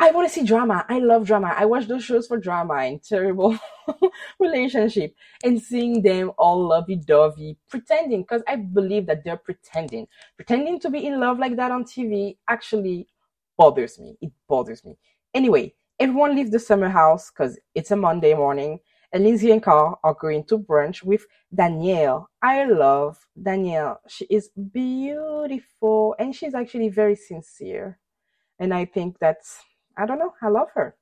I want to see drama. I love drama. I watch those shows for drama and terrible relationship and seeing them all lovey-dovey, pretending because I believe that they're pretending. Pretending to be in love like that on TV actually bothers me. It bothers me. Anyway, Everyone leaves the summer house because it's a Monday morning, and Lindsay and Carl are going to brunch with Danielle. I love Danielle. She is beautiful and she's actually very sincere. And I think that's, I don't know, I love her.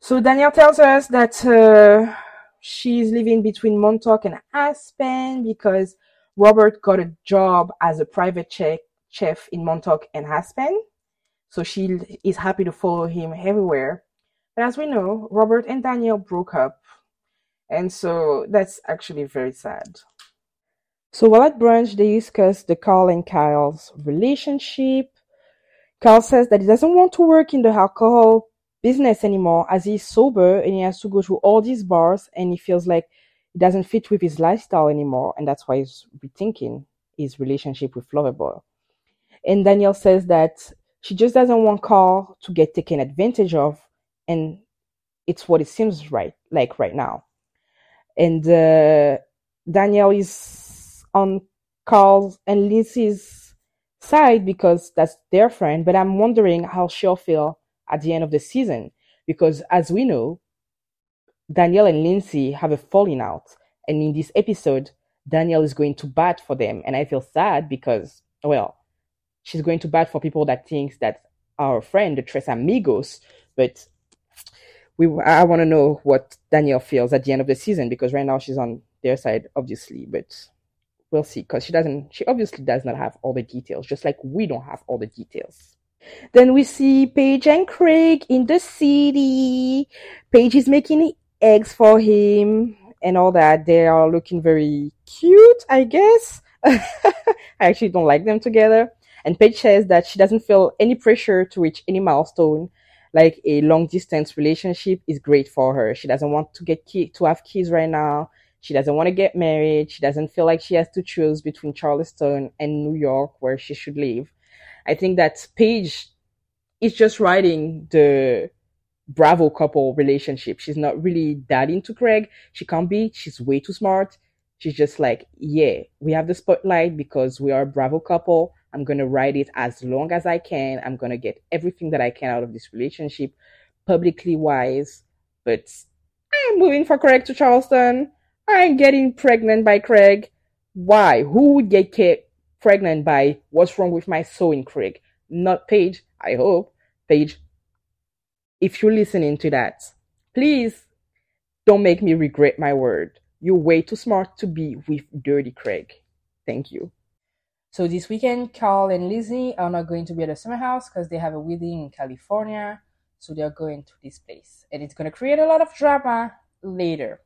So Danielle tells us that uh, she's living between Montauk and Aspen because Robert got a job as a private chef in Montauk and Aspen. So she is happy to follow him everywhere. But as we know, Robert and Danielle broke up. And so that's actually very sad. So while at brunch, they discuss the Carl and Kyle's relationship. Carl says that he doesn't want to work in the alcohol business anymore as he's sober and he has to go to all these bars and he feels like it doesn't fit with his lifestyle anymore. And that's why he's rethinking his relationship with Loverboy. And Danielle says that she just doesn't want Carl to get taken advantage of, and it's what it seems right like right now. And uh, Danielle is on Carl's and Lindsay's side because that's their friend, but I'm wondering how she'll feel at the end of the season because, as we know, Danielle and Lindsay have a falling out, and in this episode, Danielle is going to bat for them, and I feel sad because, well, she's going to bat for people that thinks that our friend, the Tres Amigos, but we I want to know what Danielle feels at the end of the season because right now she's on their side, obviously, but we'll see because she doesn't she obviously does not have all the details, just like we don't have all the details. Then we see Paige and Craig in the city. Paige is making eggs for him and all that. They are looking very cute, I guess. I actually don't like them together. And Paige says that she doesn't feel any pressure to reach any milestone. Like a long distance relationship is great for her. She doesn't want to get ki- to have kids right now. She doesn't want to get married. She doesn't feel like she has to choose between Charleston and New York where she should live. I think that Paige is just writing the Bravo couple relationship. She's not really that into Craig. She can't be. She's way too smart. She's just like, yeah, we have the spotlight because we are a Bravo couple. I'm going to ride it as long as I can. I'm going to get everything that I can out of this relationship, publicly wise. But I'm moving for Craig to Charleston. I'm getting pregnant by Craig. Why? Who would get pregnant by what's wrong with my sewing Craig? Not Paige, I hope. Paige, if you're listening to that, please don't make me regret my word. You're way too smart to be with Dirty Craig. Thank you. So this weekend, Carl and Lizzie are not going to be at the summer house because they have a wedding in California. So they're going to this place. And it's going to create a lot of drama later.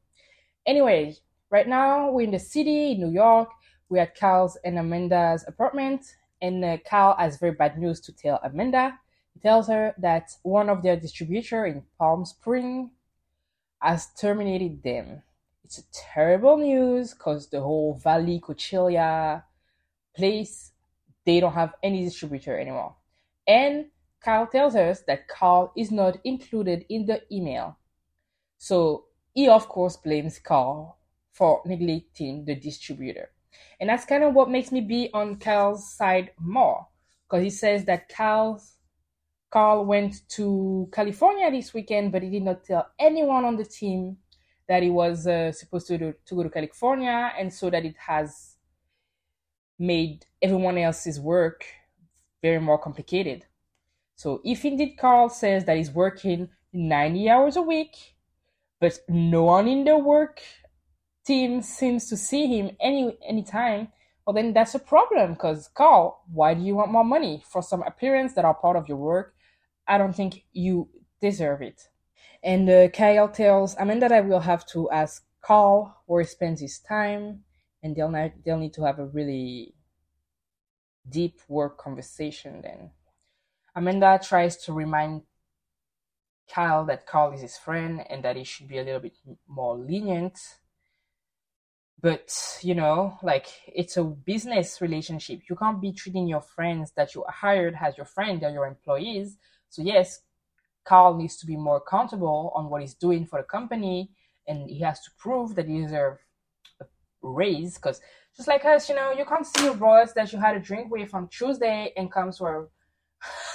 Anyway, right now we're in the city in New York. we're at Carl's and Amanda's apartment, and uh, Carl has very bad news to tell Amanda. He tells her that one of their distributor in Palm Spring has terminated them. It's terrible news because the whole Valley Coachella place, they don't have any distributor anymore. And Carl tells us that Carl is not included in the email. So he, of course, blames Carl for neglecting the distributor. And that's kind of what makes me be on Carl's side more. Because he says that Carl's Carl went to California this weekend, but he did not tell anyone on the team that he was uh, supposed to, do, to go to California, and so that it has made everyone else's work very more complicated. So if indeed Carl says that he's working 90 hours a week, but no one in the work team seems to see him any any time. well then that's a problem because Carl, why do you want more money for some appearance that are part of your work I don't think you deserve it. And uh, Kyle tells Amanda that I will have to ask Carl where he spends his time, and they'll not, they'll need to have a really deep work conversation. Then Amanda tries to remind Kyle that Carl is his friend and that he should be a little bit more lenient. But you know, like it's a business relationship. You can't be treating your friends that you hired as your friend, they're your employees so yes, Carl needs to be more accountable on what he's doing for the company, and he has to prove that he deserves a raise. Because just like us, you know, you can't see your boss that you had a drink with on Tuesday and come to our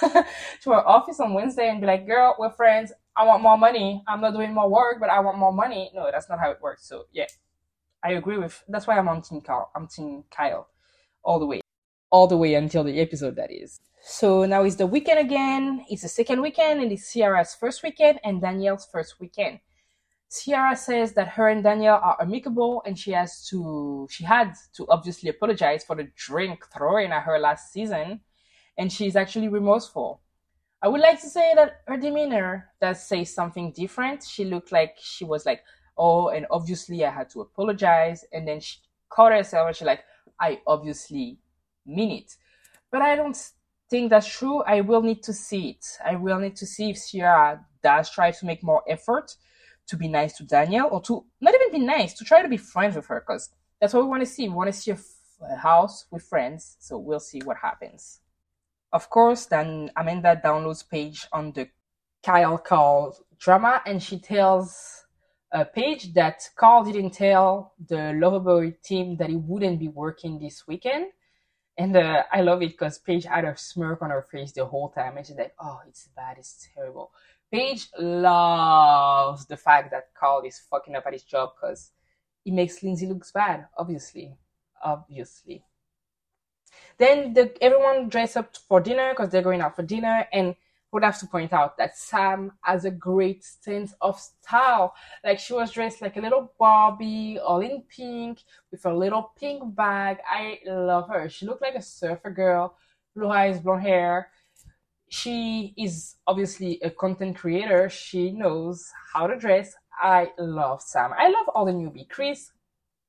to our office on Wednesday and be like, "Girl, we're friends. I want more money. I'm not doing more work, but I want more money." No, that's not how it works. So yeah, I agree with. That's why I'm on Team Kyle. I'm Team Kyle, all the way, all the way until the episode that is. So now it's the weekend again. It's the second weekend and it's Ciara's first weekend and Danielle's first weekend. Ciara says that her and Danielle are amicable and she has to she had to obviously apologize for the drink thrown at her last season and she's actually remorseful. I would like to say that her demeanor does say something different. She looked like she was like, oh, and obviously I had to apologize. And then she caught herself and she's like, I obviously mean it. But I don't think that's true, I will need to see it. I will need to see if Ciara does try to make more effort to be nice to Danielle or to not even be nice, to try to be friends with her because that's what we want to see. We want to see a, f- a house with friends. So we'll see what happens. Of course, then Amanda downloads Paige on the Kyle Carl drama and she tells a Paige that Carl didn't tell the Loverboy team that he wouldn't be working this weekend and uh, I love it because Paige had a smirk on her face the whole time, and she's like, "Oh, it's bad, it's terrible." Paige loves the fact that Carl is fucking up at his job because it makes Lindsay looks bad. Obviously, obviously. Then the, everyone dress up for dinner because they're going out for dinner, and would have to point out that Sam has a great sense of style. Like she was dressed like a little Barbie, all in pink, with a little pink bag. I love her. She looked like a surfer girl, blue eyes, blonde hair. She is obviously a content creator. She knows how to dress. I love Sam. I love all the newbie. Chris,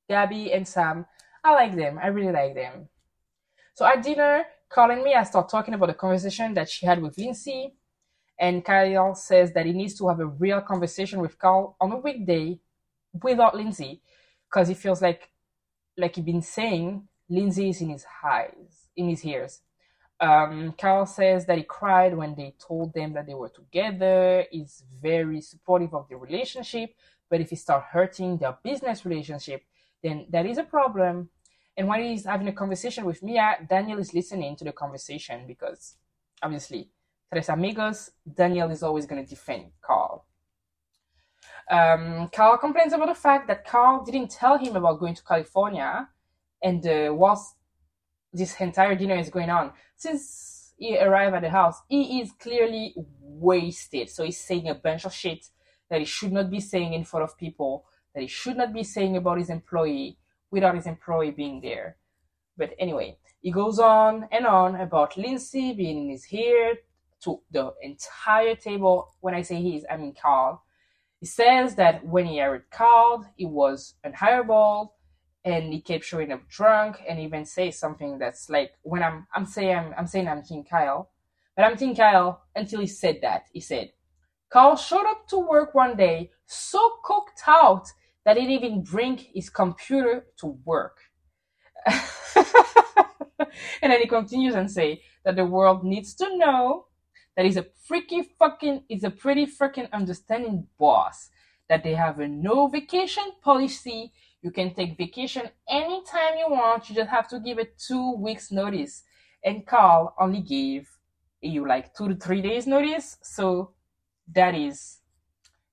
Gabby, and Sam. I like them. I really like them. So at dinner, Kyle and Mia, I start talking about the conversation that she had with Lindsay. And Kyle says that he needs to have a real conversation with Carl on a weekday without Lindsay because he feels like, like he's been saying, Lindsay is in his eyes, in his ears. Um, Carl says that he cried when they told them that they were together. He's very supportive of the relationship, but if he start hurting their business relationship, then that is a problem. And while he's having a conversation with Mia, Danielle is listening to the conversation because obviously, tres amigos, Danielle is always going to defend Carl. Um, Carl complains about the fact that Carl didn't tell him about going to California, and uh, whilst this entire dinner is going on, since he arrived at the house, he is clearly wasted. So he's saying a bunch of shit that he should not be saying in front of people, that he should not be saying about his employee without his employee being there. But anyway, he goes on and on about Lindsay being in his ear to the entire table. When I say he's, I mean Carl. He says that when he hired Carl, he was unhireable and he kept showing up drunk and even say something that's like when I'm I'm saying I'm, I'm saying I'm Team Kyle, but I'm Team Kyle until he said that. He said, Carl showed up to work one day so cooked out that he didn't even bring his computer to work. and then he continues and say that the world needs to know that he's a freaky fucking he's a pretty freaking understanding boss. That they have a no vacation policy. You can take vacation anytime you want. You just have to give it two weeks notice. And Carl only gave you like two to three days notice. So that is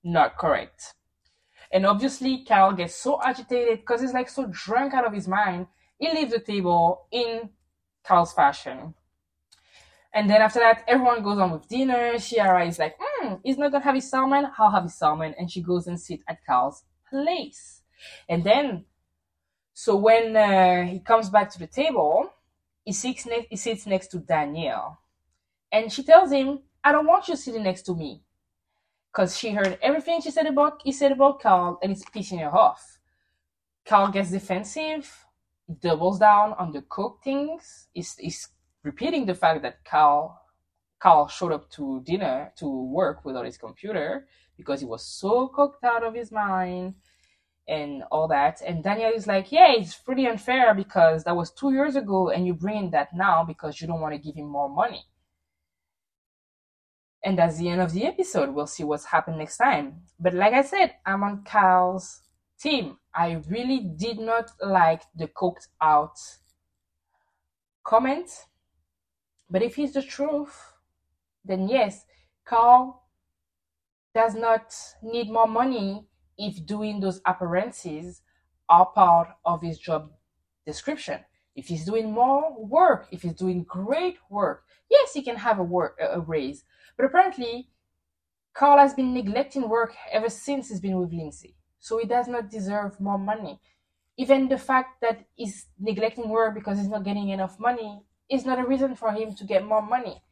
not correct. And obviously, Carl gets so agitated because he's like so drunk out of his mind. He leaves the table in Carl's fashion. And then after that, everyone goes on with dinner. Ciara is like, hmm, he's not gonna have his salmon. I'll have his salmon. And she goes and sits at Carl's place. And then, so when uh, he comes back to the table, he sits, ne- he sits next to Danielle. And she tells him, I don't want you sitting next to me. Because she heard everything she said about he said about Carl and it's pissing her off. Carl gets defensive, doubles down on the cook things. Is is repeating the fact that Carl Carl showed up to dinner to work without his computer because he was so cooked out of his mind and all that. And Danielle is like, yeah, it's pretty unfair because that was two years ago and you bring that now because you don't want to give him more money. And that's the end of the episode. We'll see what's happened next time. But like I said, I'm on Carl's team. I really did not like the cooked out comment. But if it's the truth, then yes, Carl does not need more money if doing those appearances are part of his job description. If he's doing more work, if he's doing great work, yes, he can have a work a raise. But apparently, Carl has been neglecting work ever since he's been with Lindsay, so he does not deserve more money. Even the fact that he's neglecting work because he's not getting enough money is not a reason for him to get more money.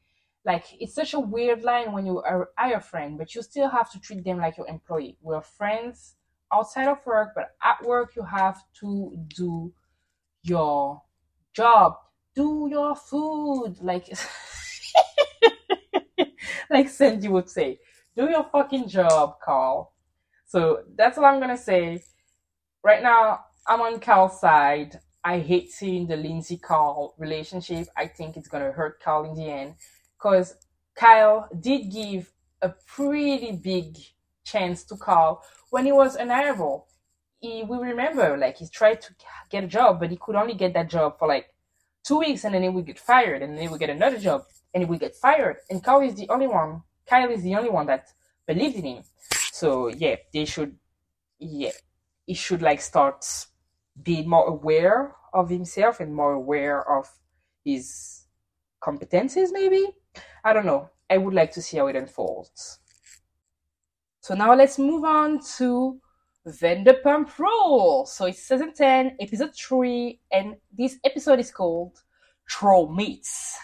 Like it's such a weird line when you are, a friend, but you still have to treat them like your employee. We're friends outside of work, but at work you have to do your job, do your food, like like Sandy would say, do your fucking job, Carl. So that's all I'm gonna say. Right now, I'm on Carl's side. I hate seeing the Lindsay Carl relationship. I think it's gonna hurt Carl in the end because Kyle did give a pretty big chance to Carl when he was unhireable. He, we remember, like he tried to get a job, but he could only get that job for like two weeks, and then he would get fired, and then he would get another job, and he would get fired. And Kyle is the only one. Kyle is the only one that believed in him. So yeah, they should, yeah, he should like start be more aware of himself and more aware of his competencies. Maybe I don't know. I would like to see how it unfolds. So now let's move on to Vanderpump Rules. So it's season 10, episode 3, and this episode is called Troll Meets.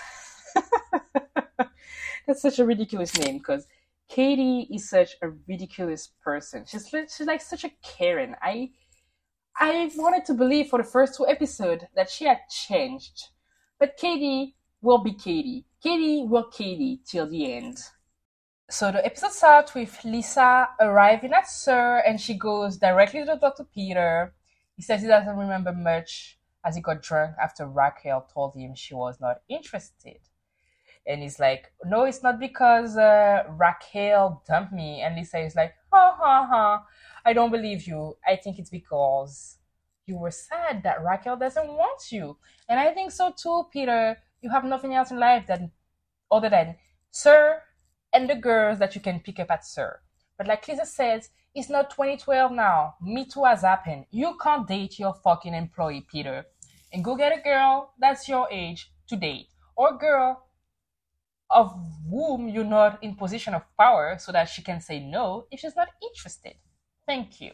That's such a ridiculous name because Katie is such a ridiculous person. She's she's like such a Karen. I I wanted to believe for the first two episodes that she had changed, but Katie will be Katie. Katie will Katie till the end. So the episode starts with Lisa arriving at SUR, and she goes directly to to Peter. He says he doesn't remember much as he got drunk after Raquel told him she was not interested. And he's like, No, it's not because uh, Raquel dumped me. And Lisa is like, Ha ha ha, I don't believe you. I think it's because you were sad that Raquel doesn't want you. And I think so too, Peter. You have nothing else in life than other than SUR and the girls that you can pick up at SUR. But like Lisa says, it's not 2012 now. Me Too has happened. You can't date your fucking employee, Peter. And go get a girl that's your age to date. Or a girl of whom you're not in position of power so that she can say no if she's not interested. Thank you.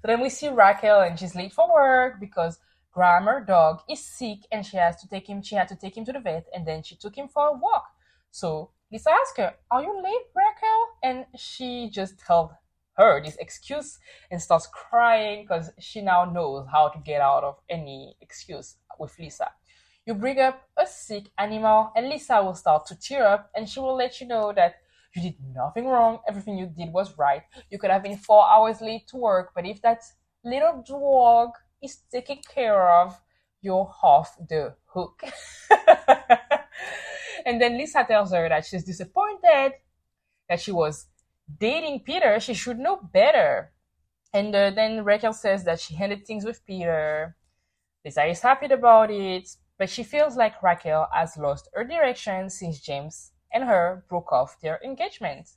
So then we see Raquel and she's late for work because Graham, her dog, is sick and she has to take him she had to take him to the vet and then she took him for a walk. So Lisa asked her, Are you late, Raquel? And she just told her this excuse and starts crying because she now knows how to get out of any excuse with Lisa. You bring up a sick animal, and Lisa will start to tear up and she will let you know that you did nothing wrong, everything you did was right. You could have been four hours late to work, but if that little dog is taken care of, you're off the hook. and then Lisa tells her that she's disappointed that she was dating Peter. She should know better. And uh, then Rachel says that she handled things with Peter. Lisa is happy about it, but she feels like Raquel has lost her direction since James and her broke off their engagement.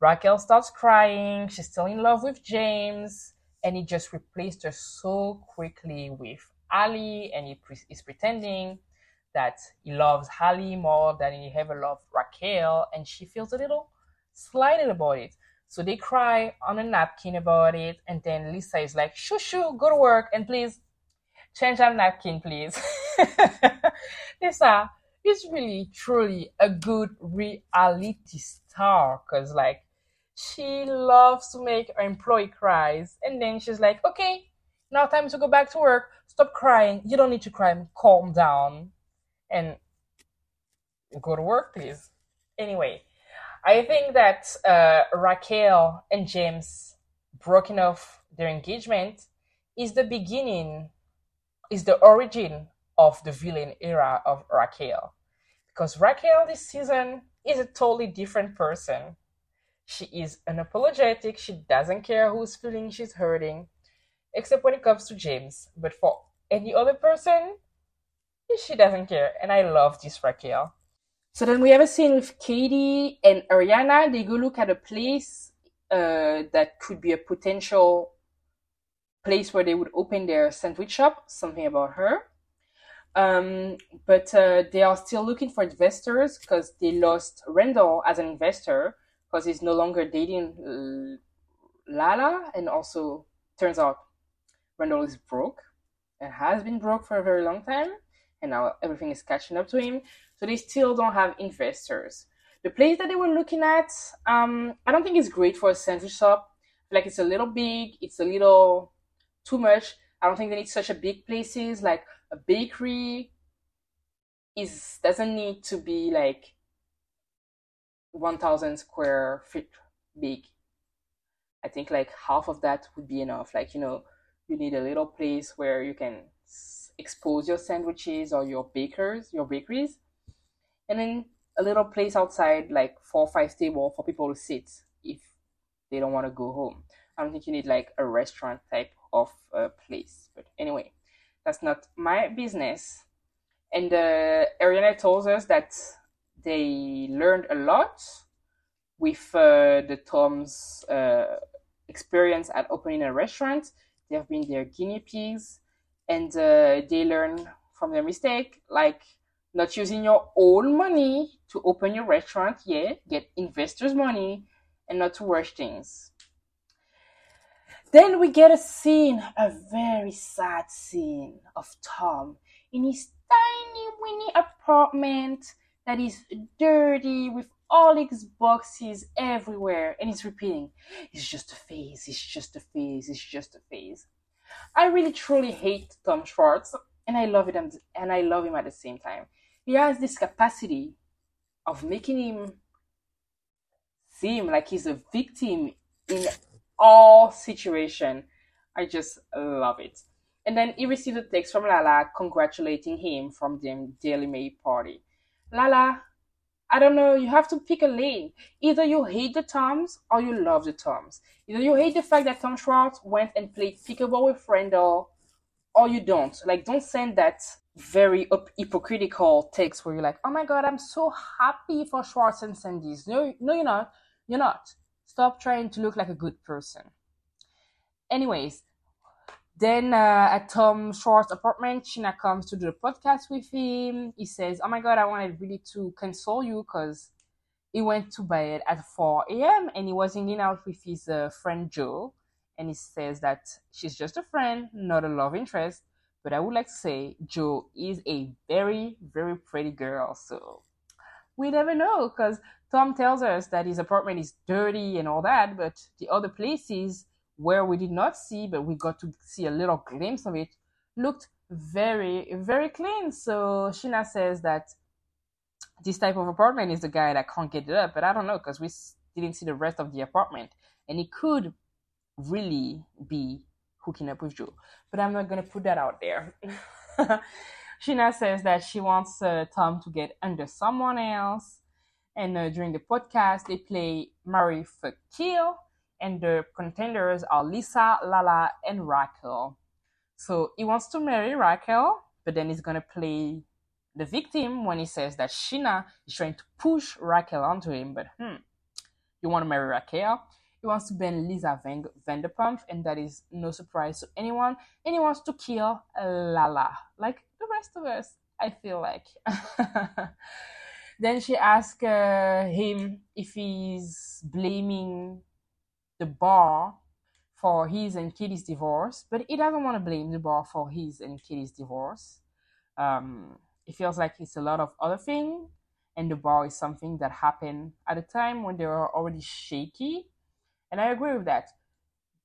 Raquel starts crying. She's still in love with James, and he just replaced her so quickly with Ally, and he pre- is pretending that he loves Ally more than he ever loved Raquel, and she feels a little slighted about it. So they cry on a napkin about it, and then Lisa is like, "Shoo shoo, go to work, and please change that napkin, please." Lisa is really truly a good reality star, cause like she loves to make her employee cries, and then she's like, "Okay, now time to go back to work. Stop crying. You don't need to cry. Calm down." And go to work, please. Anyway, I think that uh, Raquel and James broken off their engagement is the beginning, is the origin of the villain era of Raquel. Because Raquel this season is a totally different person. She is unapologetic, she doesn't care whose feeling she's hurting, except when it comes to James. But for any other person, she doesn't care. And I love this Raquel. So then we have a scene with Katie and Ariana. They go look at a place uh, that could be a potential place where they would open their sandwich shop. Something about her. Um, but uh, they are still looking for investors because they lost Randall as an investor because he's no longer dating Lala, and also turns out Randall is broke and has been broke for a very long time and now everything is catching up to him. So they still don't have investors. The place that they were looking at, um, I don't think it's great for a sandwich shop. Like it's a little big, it's a little too much. I don't think they need such a big places. Like a bakery is doesn't need to be like 1000 square feet big. I think like half of that would be enough. Like, you know, you need a little place where you can expose your sandwiches or your bakers, your bakeries, and then a little place outside, like four or five table for people to sit if they don't want to go home. I don't think you need like a restaurant type of uh, place. But anyway, that's not my business. And uh, Ariana tells us that they learned a lot with uh, the Tom's uh, experience at opening a restaurant. They have been their guinea pigs and uh, they learn from their mistake, like not using your own money to open your restaurant. Yeah, get investors' money and not to rush things. Then we get a scene, a very sad scene of Tom in his tiny, weeny apartment that is dirty with all his boxes everywhere, and he's repeating, "It's just a phase. It's just a phase. It's just a phase." I really truly hate Tom Schwartz, and I love him, and I love him at the same time. He has this capacity of making him seem like he's a victim in all situation. I just love it. And then he received a text from Lala congratulating him from the Daily Mail party. Lala, I don't know, you have to pick a lane. Either you hate the Toms or you love the Toms. Either you hate the fact that Tom Schwartz went and played pickleball with Randall or you don't. Like, don't send that very hypocritical text where you're like, oh my god, I'm so happy for Schwartz and Sandy's. No, no, you're not. You're not. Stop trying to look like a good person. Anyways, then uh, at Tom Schwartz's apartment, Scheana comes to do the podcast with him. He says, "Oh my God, I wanted really to console you because he went to bed at 4 a.m. and he was hanging out with his uh, friend Jo. And he says that she's just a friend, not a love interest. But I would like to say Jo is a very, very pretty girl. So we never know because Tom tells us that his apartment is dirty and all that, but the other places where we did not see, but we got to see a little glimpse of it, looked very, very clean. So Scheana says that this type of apartment is the guy that can't get it up, but I don't know because we didn't see the rest of the apartment, and it could really be hooking up with Jo. But I'm not gonna put that out there. Scheana says that she wants uh, Tom to get under someone else. And uh, during the podcast, they play Marry Fuck Kill, and the contenders are Lisa, Lala, and Raquel. So he wants to marry Raquel, but then he's gonna play the victim when he says that Scheana is trying to push Raquel onto him. But hmm, you want to marry Raquel? He wants to ban Lisa Van- Vanderpump, and that is no surprise to anyone. And he wants to kill Lala, like the rest of us, I feel like. then she asks uh, him if he's blaming the bar for his and Katie's divorce, but he doesn't want to blame the bar for his and Katie's divorce. Um, it feels like it's a lot of other things, and the bar is something that happened at a time when they were already shaky. And I agree with that.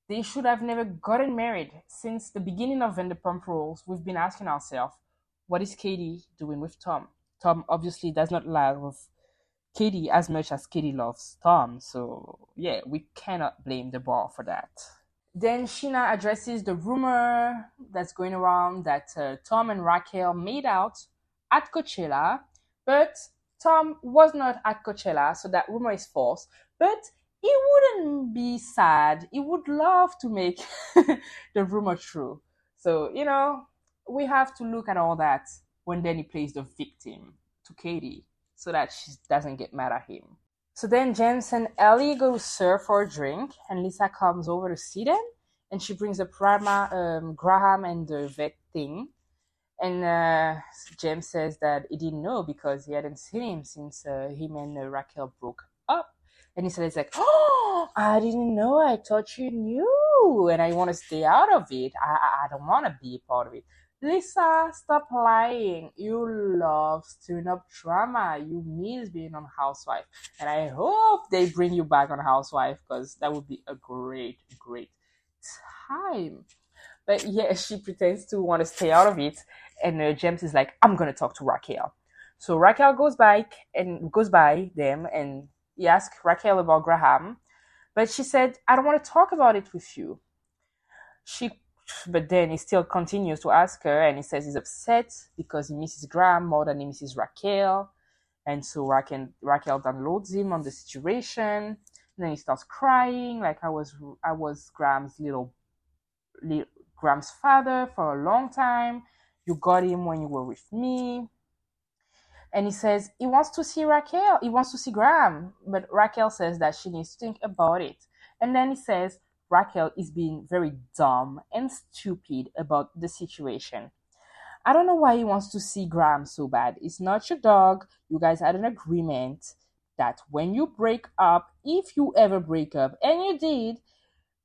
They should have never gotten married. Since the beginning of Vanderpump Rules, we've been asking ourselves, what is Katie doing with Tom? Tom obviously does not love Katie as much as Katie loves Tom. So, yeah, we cannot blame the bar for that. Then Scheana addresses the rumor that's going around that uh, Tom and Raquel made out at Coachella, but Tom was not at Coachella, so that rumor is false. But he wouldn't be sad. He would love to make the rumor true. So, you know, we have to look at all that when Danny plays the victim to Katie so that she doesn't get mad at him. So then James and Ally go SUR for a drink, and Lisa comes over to see them, and she brings up Grandma, um, Graham and the vet thing. And uh, James says that he didn't know because he hadn't seen him since uh, him and uh, Raquel broke up. And he said, "It's like, oh, I didn't know. I thought you knew, and I want to stay out of it. I, I don't want to be a part of it." Lisa, stop lying. You love stirring up drama. You miss being on Housewife, and I hope they bring you back on Housewife because that would be a great, great time. But yeah, she pretends to want to stay out of it, and uh, James is like, "I'm gonna talk to Raquel." So Raquel goes by and goes by them, and he asks Raquel about Graham, but she said, "I don't want to talk about it with you." She, but then he still continues to ask her, and he says he's upset because he misses Graham more than he misses Raquel, and so Raquel Raquel downloads him on the situation. And then he starts crying, like I was I was Graham's little, little Graham's father for a long time you got him when you were with me. And he says he wants to see Raquel. He wants to see Graham. But Raquel says that she needs to think about it. And then he says Raquel is being very dumb and stupid about the situation. I don't know why he wants to see Graham so bad. It's not your dog. You guys had an agreement that when you break up, if you ever break up, and you did,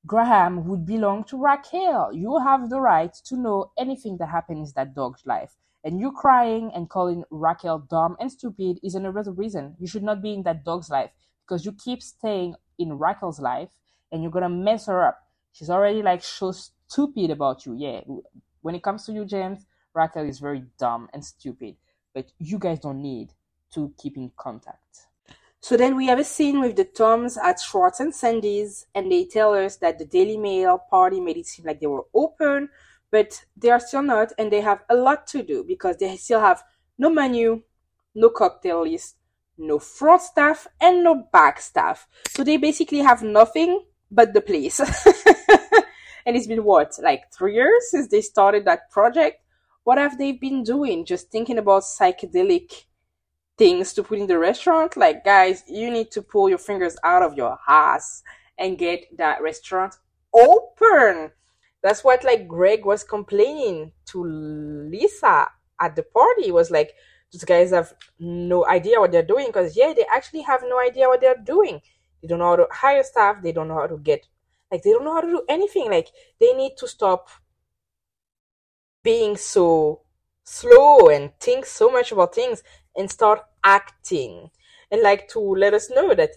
Graham would belong to Raquel. You have the right to know anything that happens in that dog's life. And you crying and calling Raquel dumb and stupid is another reason you should not be in that dog's life because you keep staying in Raquel's life and you're gonna mess her up. She's already like so stupid about you. Yeah, when it comes to you, James, Raquel is very dumb and stupid, but you guys don't need to keep in contact. So then we have a scene with the Toms at Schwartz and Sandy's, and they tell us that the Daily Mail party made it seem like they were open, but they are still not, and they have a lot to do because they still have no menu, no cocktail list, no front staff, and no back staff. So they basically have nothing but the place. and it's been what, like three years since they started that project? What have they been doing? Just thinking about psychedelic things to put in the restaurant. Like, guys, you need to pull your fingers out of your ass and get that restaurant open. That's what like Greg was complaining to Lisa at the party. He was like, these guys have no idea what they're doing because yeah, they actually have no idea what they're doing. They don't know how to hire staff. They don't know how to get like they don't know how to do anything. Like they need to stop being so slow and think so much about things and start acting and like to let us know that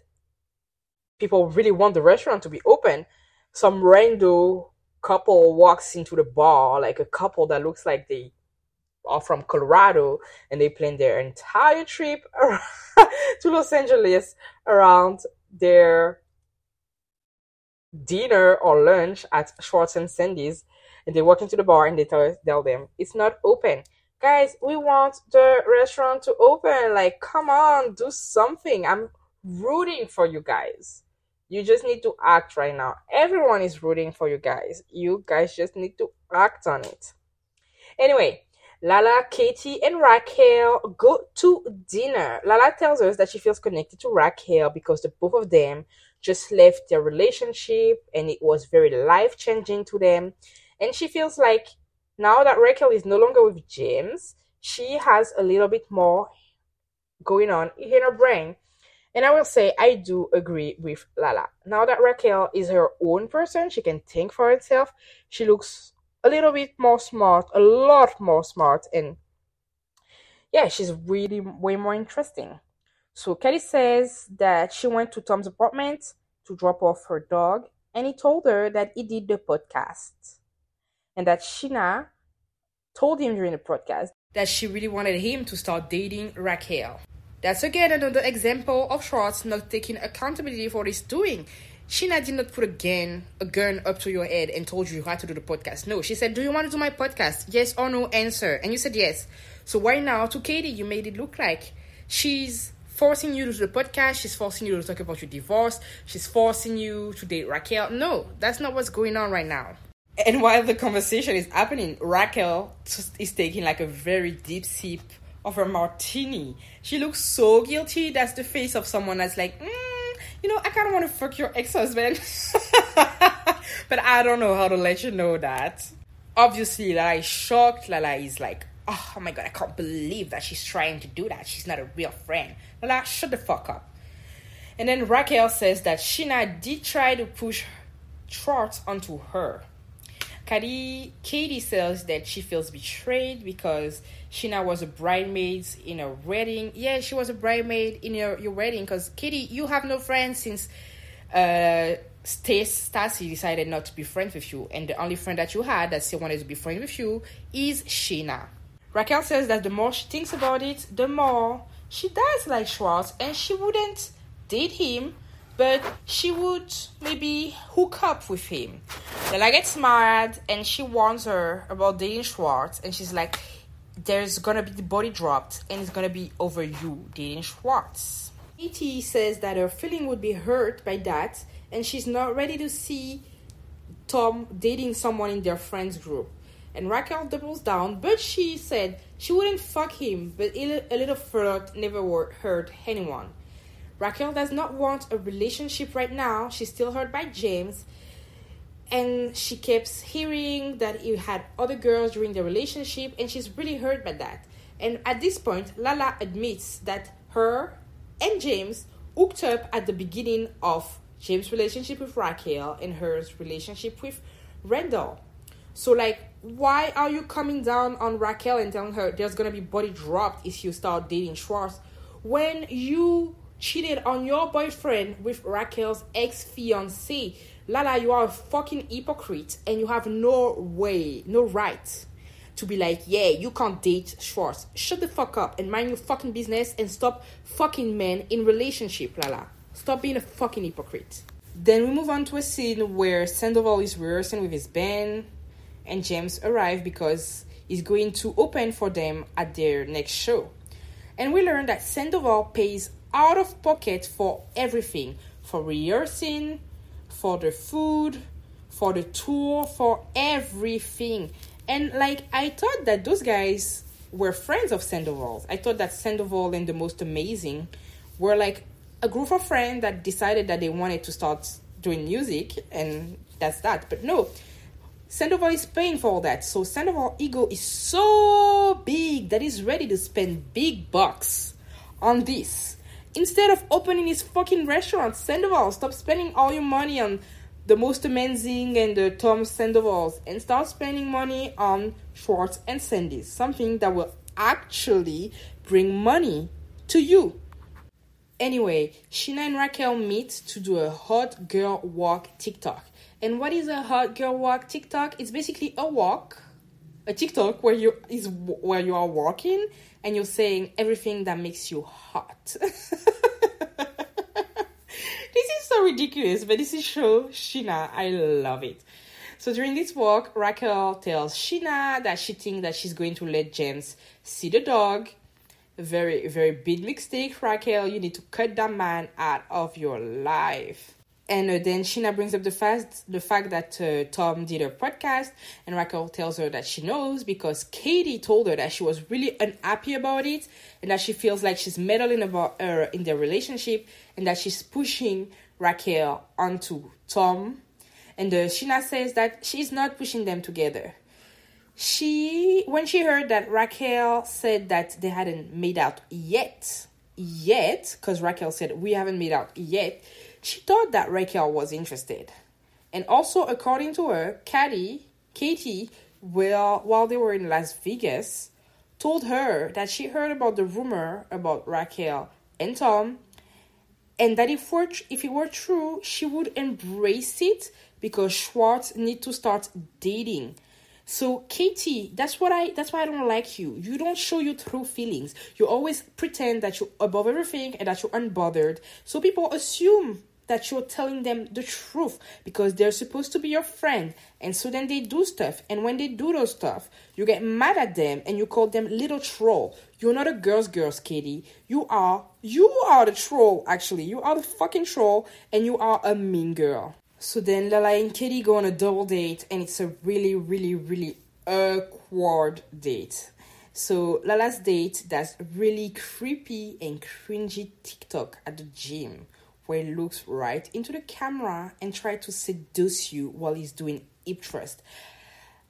people really want the restaurant to be open. Some random couple walks into the bar, like a couple that looks like they are from Colorado and they plan their entire trip to Los Angeles around their dinner or lunch at Schwartz and Sandy's. And they walk into the bar and they tell, tell them it's not open. Guys, we want the restaurant to open. Like, come on, do something. I'm rooting for you guys. You just need to act right now. Everyone is rooting for you guys. You guys just need to act on it. Anyway, Lala, Katie, and Raquel go to dinner. Lala tells us that she feels connected to Raquel because the both of them just left their relationship and it was very life changing to them. And she feels like now that Raquel is no longer with James, she has a little bit more going on in her brain. And I will say, I do agree with Lala. Now that Raquel is her own person, she can think for herself. She looks a little bit more smart, a lot more smart, and yeah, she's really way more interesting. So Kelly says that she went to Tom's apartment to drop off her dog, and he told her that he did the podcast, and that Scheana told him during the podcast that she really wanted him to start dating Raquel. That's again another example of Schwartz not taking accountability for his doing. Scheana did not put a gun, a gun up to your head and told you how to do the podcast. No, she said, Do you want to do my podcast? Yes or no answer. And you said yes. So why now to Katie, you made it look like she's forcing you to do the podcast, she's forcing you to talk about your divorce, she's forcing you to date Raquel. No, that's not what's going on right now. And while the conversation is happening, Raquel is taking like a very deep sip of her martini. She looks so guilty. That's the face of someone that's like, mm, you know, I kind of want to fuck your ex husband. but I don't know how to let you know that. Obviously, Lala is shocked. Lala is like, oh, my god, I can't believe that she's trying to do that. She's not a real friend. Lala, shut the fuck up. And then Raquel says that Scheana did try to push Schwartz onto her. Katie, Katie says that she feels betrayed because Scheana was a bridesmaid in a wedding. Yeah, she was a bridesmaid in your, your wedding because Katie, you have no friends since uh, Stassi decided not to be friends with you, and the only friend that you had that still wanted to be friends with you is Scheana. Raquel says that the more she thinks about it, the more she does like Schwartz, and she wouldn't date him but she would maybe hook up with him. Lala gets mad and she warns her about dating Schwartz, and she's like, There's gonna be the body dropped, and it's gonna be over you dating Schwartz. E.T. says that her feeling would be hurt by that, and she's not ready to see Tom dating someone in their friends group. And Raquel doubles down, but she said she wouldn't fuck him, but a little flirt never hurt anyone. Raquel does not want a relationship right now. She's still hurt by James. And she keeps hearing that he had other girls during the relationship, and she's really hurt by that. And at this point, Lala admits that her and James hooked up at the beginning of James' relationship with Raquel and her relationship with Randall. So, like, why are you coming down on Raquel and telling her there's gonna be body dropped if you start dating Schwartz when you cheated on your boyfriend with Raquel's ex fiance. Lala, you are a fucking hypocrite and you have no way, no right to be like, yeah, you can't date Schwartz. Shut the fuck up and mind your fucking business and stop fucking men in relationship, Lala. Stop being a fucking hypocrite. Then we move on to a scene where Sandoval is rehearsing with his band and James arrive because he's going to open for them at their next show. And we learn that Sandoval pays out of pocket for everything for rehearsing, for the food, for the tour, for everything. And like I thought that those guys were friends of Sandoval's. I thought that Sandoval and the most amazing were like a group of friends that decided that they wanted to start doing music and that's that. But no, Sandoval is paying for all that. So Sandoval ego is so big that he's ready to spend big bucks on this. Instead of opening his fucking restaurant, Sandoval, stop spending all your money on the most amazing and the Tom Sandovals and start spending money on Schwartz and Sandy's. Something that will actually bring money to you. Anyway, Scheana and Raquel meet to do a hot girl walk TikTok. And what is a hot girl walk TikTok? It's basically a walk, a TikTok where you is where you are walking and you're saying everything that makes you hot. this is so ridiculous, but this is show Scheana. I love it. So during this walk, Raquel tells Scheana that she thinks that she's going to let James see the dog. Very, very big mistake, Raquel. You need to cut that man out of your life. And uh, then Scheana brings up the fact the fact that uh, Tom did a podcast, and Raquel tells her that she knows because Katie told her that she was really unhappy about it, and that she feels like she's meddling about her in their relationship, and that she's pushing Raquel onto Tom. And uh, Scheana says that she's not pushing them together. She, when she heard that Raquel said that they hadn't made out yet, yet, because Raquel said we haven't made out yet she thought that Raquel was interested. And also, according to her, Katie, Katie, well, while they were in Las Vegas, told her that she heard about the rumor about Raquel and Tom, and that if, were, if it were true, she would embrace it because Schwartz need to start dating. So Katie, that's what I that's why I don't like you. You don't show your true feelings. You always pretend that you're above everything and that you're unbothered. So people assume that you're telling them the truth because they're supposed to be your friend. And so then they do stuff. And when they do those stuff, you get mad at them and you call them little troll. You're not a girl's girls, Katie. You are, you are the troll, actually. You are the fucking troll and you are a mean girl. So then Lala and Katie go on a double date and it's a really, really, really awkward date. So Lala's date does really creepy and cringy TikTok at the gym where he looks right into the camera and tries to seduce you while he's doing hip thrust.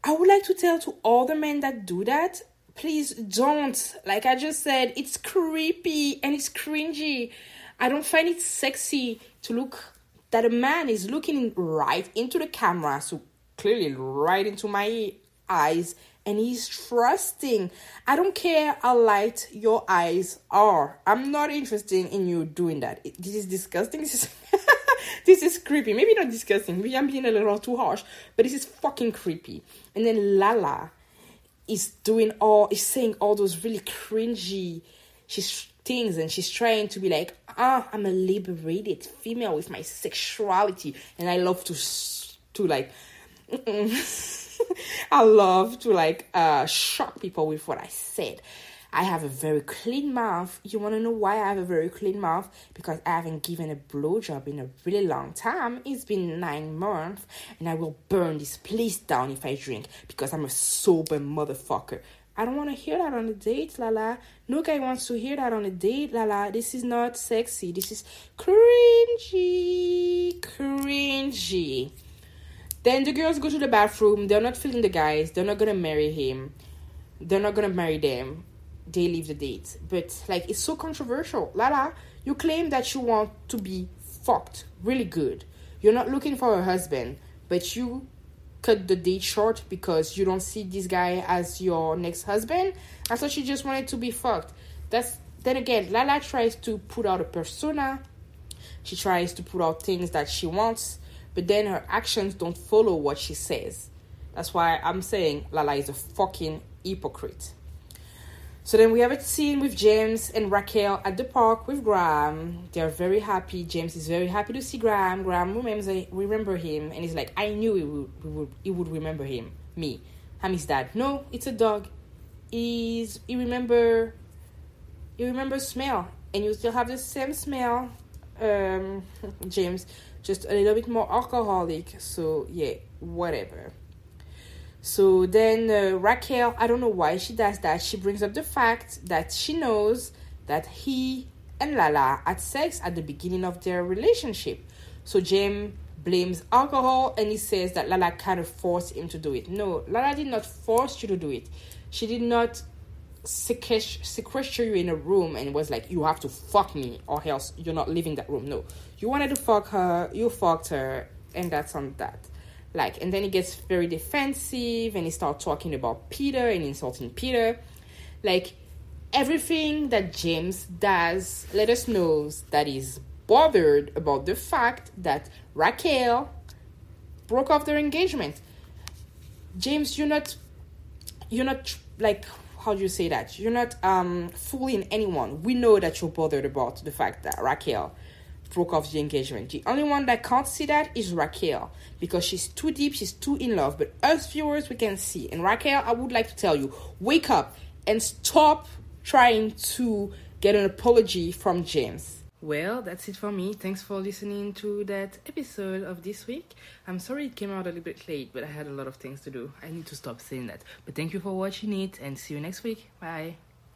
I would like to tell to all the men that do that, please don't. Like I just said, it's creepy and it's cringy. I don't find it sexy to look that a man is looking right into the camera, so clearly right into my eyes and he's trusting. I don't care how light your eyes are. I'm not interested in you doing that. This is disgusting. This is this is creepy. Maybe not disgusting. Maybe I'm being a little too harsh, but this is fucking creepy. And then Lala is doing all is saying all those really cringy she's things and she's trying to be like, ah, I'm a liberated female with my sexuality and I love to to like I love to like uh, shock people with what I said. I have a very clean mouth. You want to know why I have a very clean mouth? Because I haven't given a blowjob in a really long time. It's been nine months, and I will burn this place down if I drink because I'm a sober motherfucker. I don't want to hear that on a date, Lala. No guy wants to hear that on a date, Lala. This is not sexy. This is cringy, cringy. Then the girls go to the bathroom. They're not feeling the guys. They're not gonna marry him. They're not gonna marry them. They leave the date. But like it's so controversial. Lala, you claim that you want to be fucked really good. You're not looking for a husband, but you cut the date short because you don't see this guy as your next husband. I thought she just wanted to be fucked. That's then again, Lala tries to put out a persona. She tries to put out things that she wants but then her actions don't follow what she says. That's why I'm saying Lala is a fucking hypocrite. So then we have a scene with James and Raquel at the park with Graham. They're very happy. James is very happy to see Graham. Graham remembers remember him and he's like, I knew he would, he would, remember him. Me. I'm his dad. No, it's a dog. He's he remember he remember smell and you still have the same smell, um, James just a little bit more alcoholic. So yeah, whatever. So then uh, Raquel, I don't know why she does that. She brings up the fact that she knows that he and Lala had sex at the beginning of their relationship. So Jim blames alcohol and he says that Lala kind of forced him to do it. No, Lala did not force you to do it. She did not sequester you in a room and was like, you have to fuck me or else you're not leaving that room. No, you wanted to fuck her, you fucked her, and that's on that. Like, and then he gets very defensive and he starts talking about Peter and insulting Peter. Like, everything that James does let us know that he's bothered about the fact that Raquel broke off their engagement. James, you're not you're not like how do you say that? You're not um fooling anyone. We know that you're bothered about the fact that Raquel broke off the engagement. The only one that can't see that is Raquel because she's too deep, she's too in love. But us viewers, we can see. And Raquel, I would like to tell you, wake up and stop trying to get an apology from James. Well, that's it for me. Thanks for listening to that episode of this week. I'm sorry it came out a little bit late, but I had a lot of things to do. I need to stop saying that. But thank you for watching it and see you next week. Bye.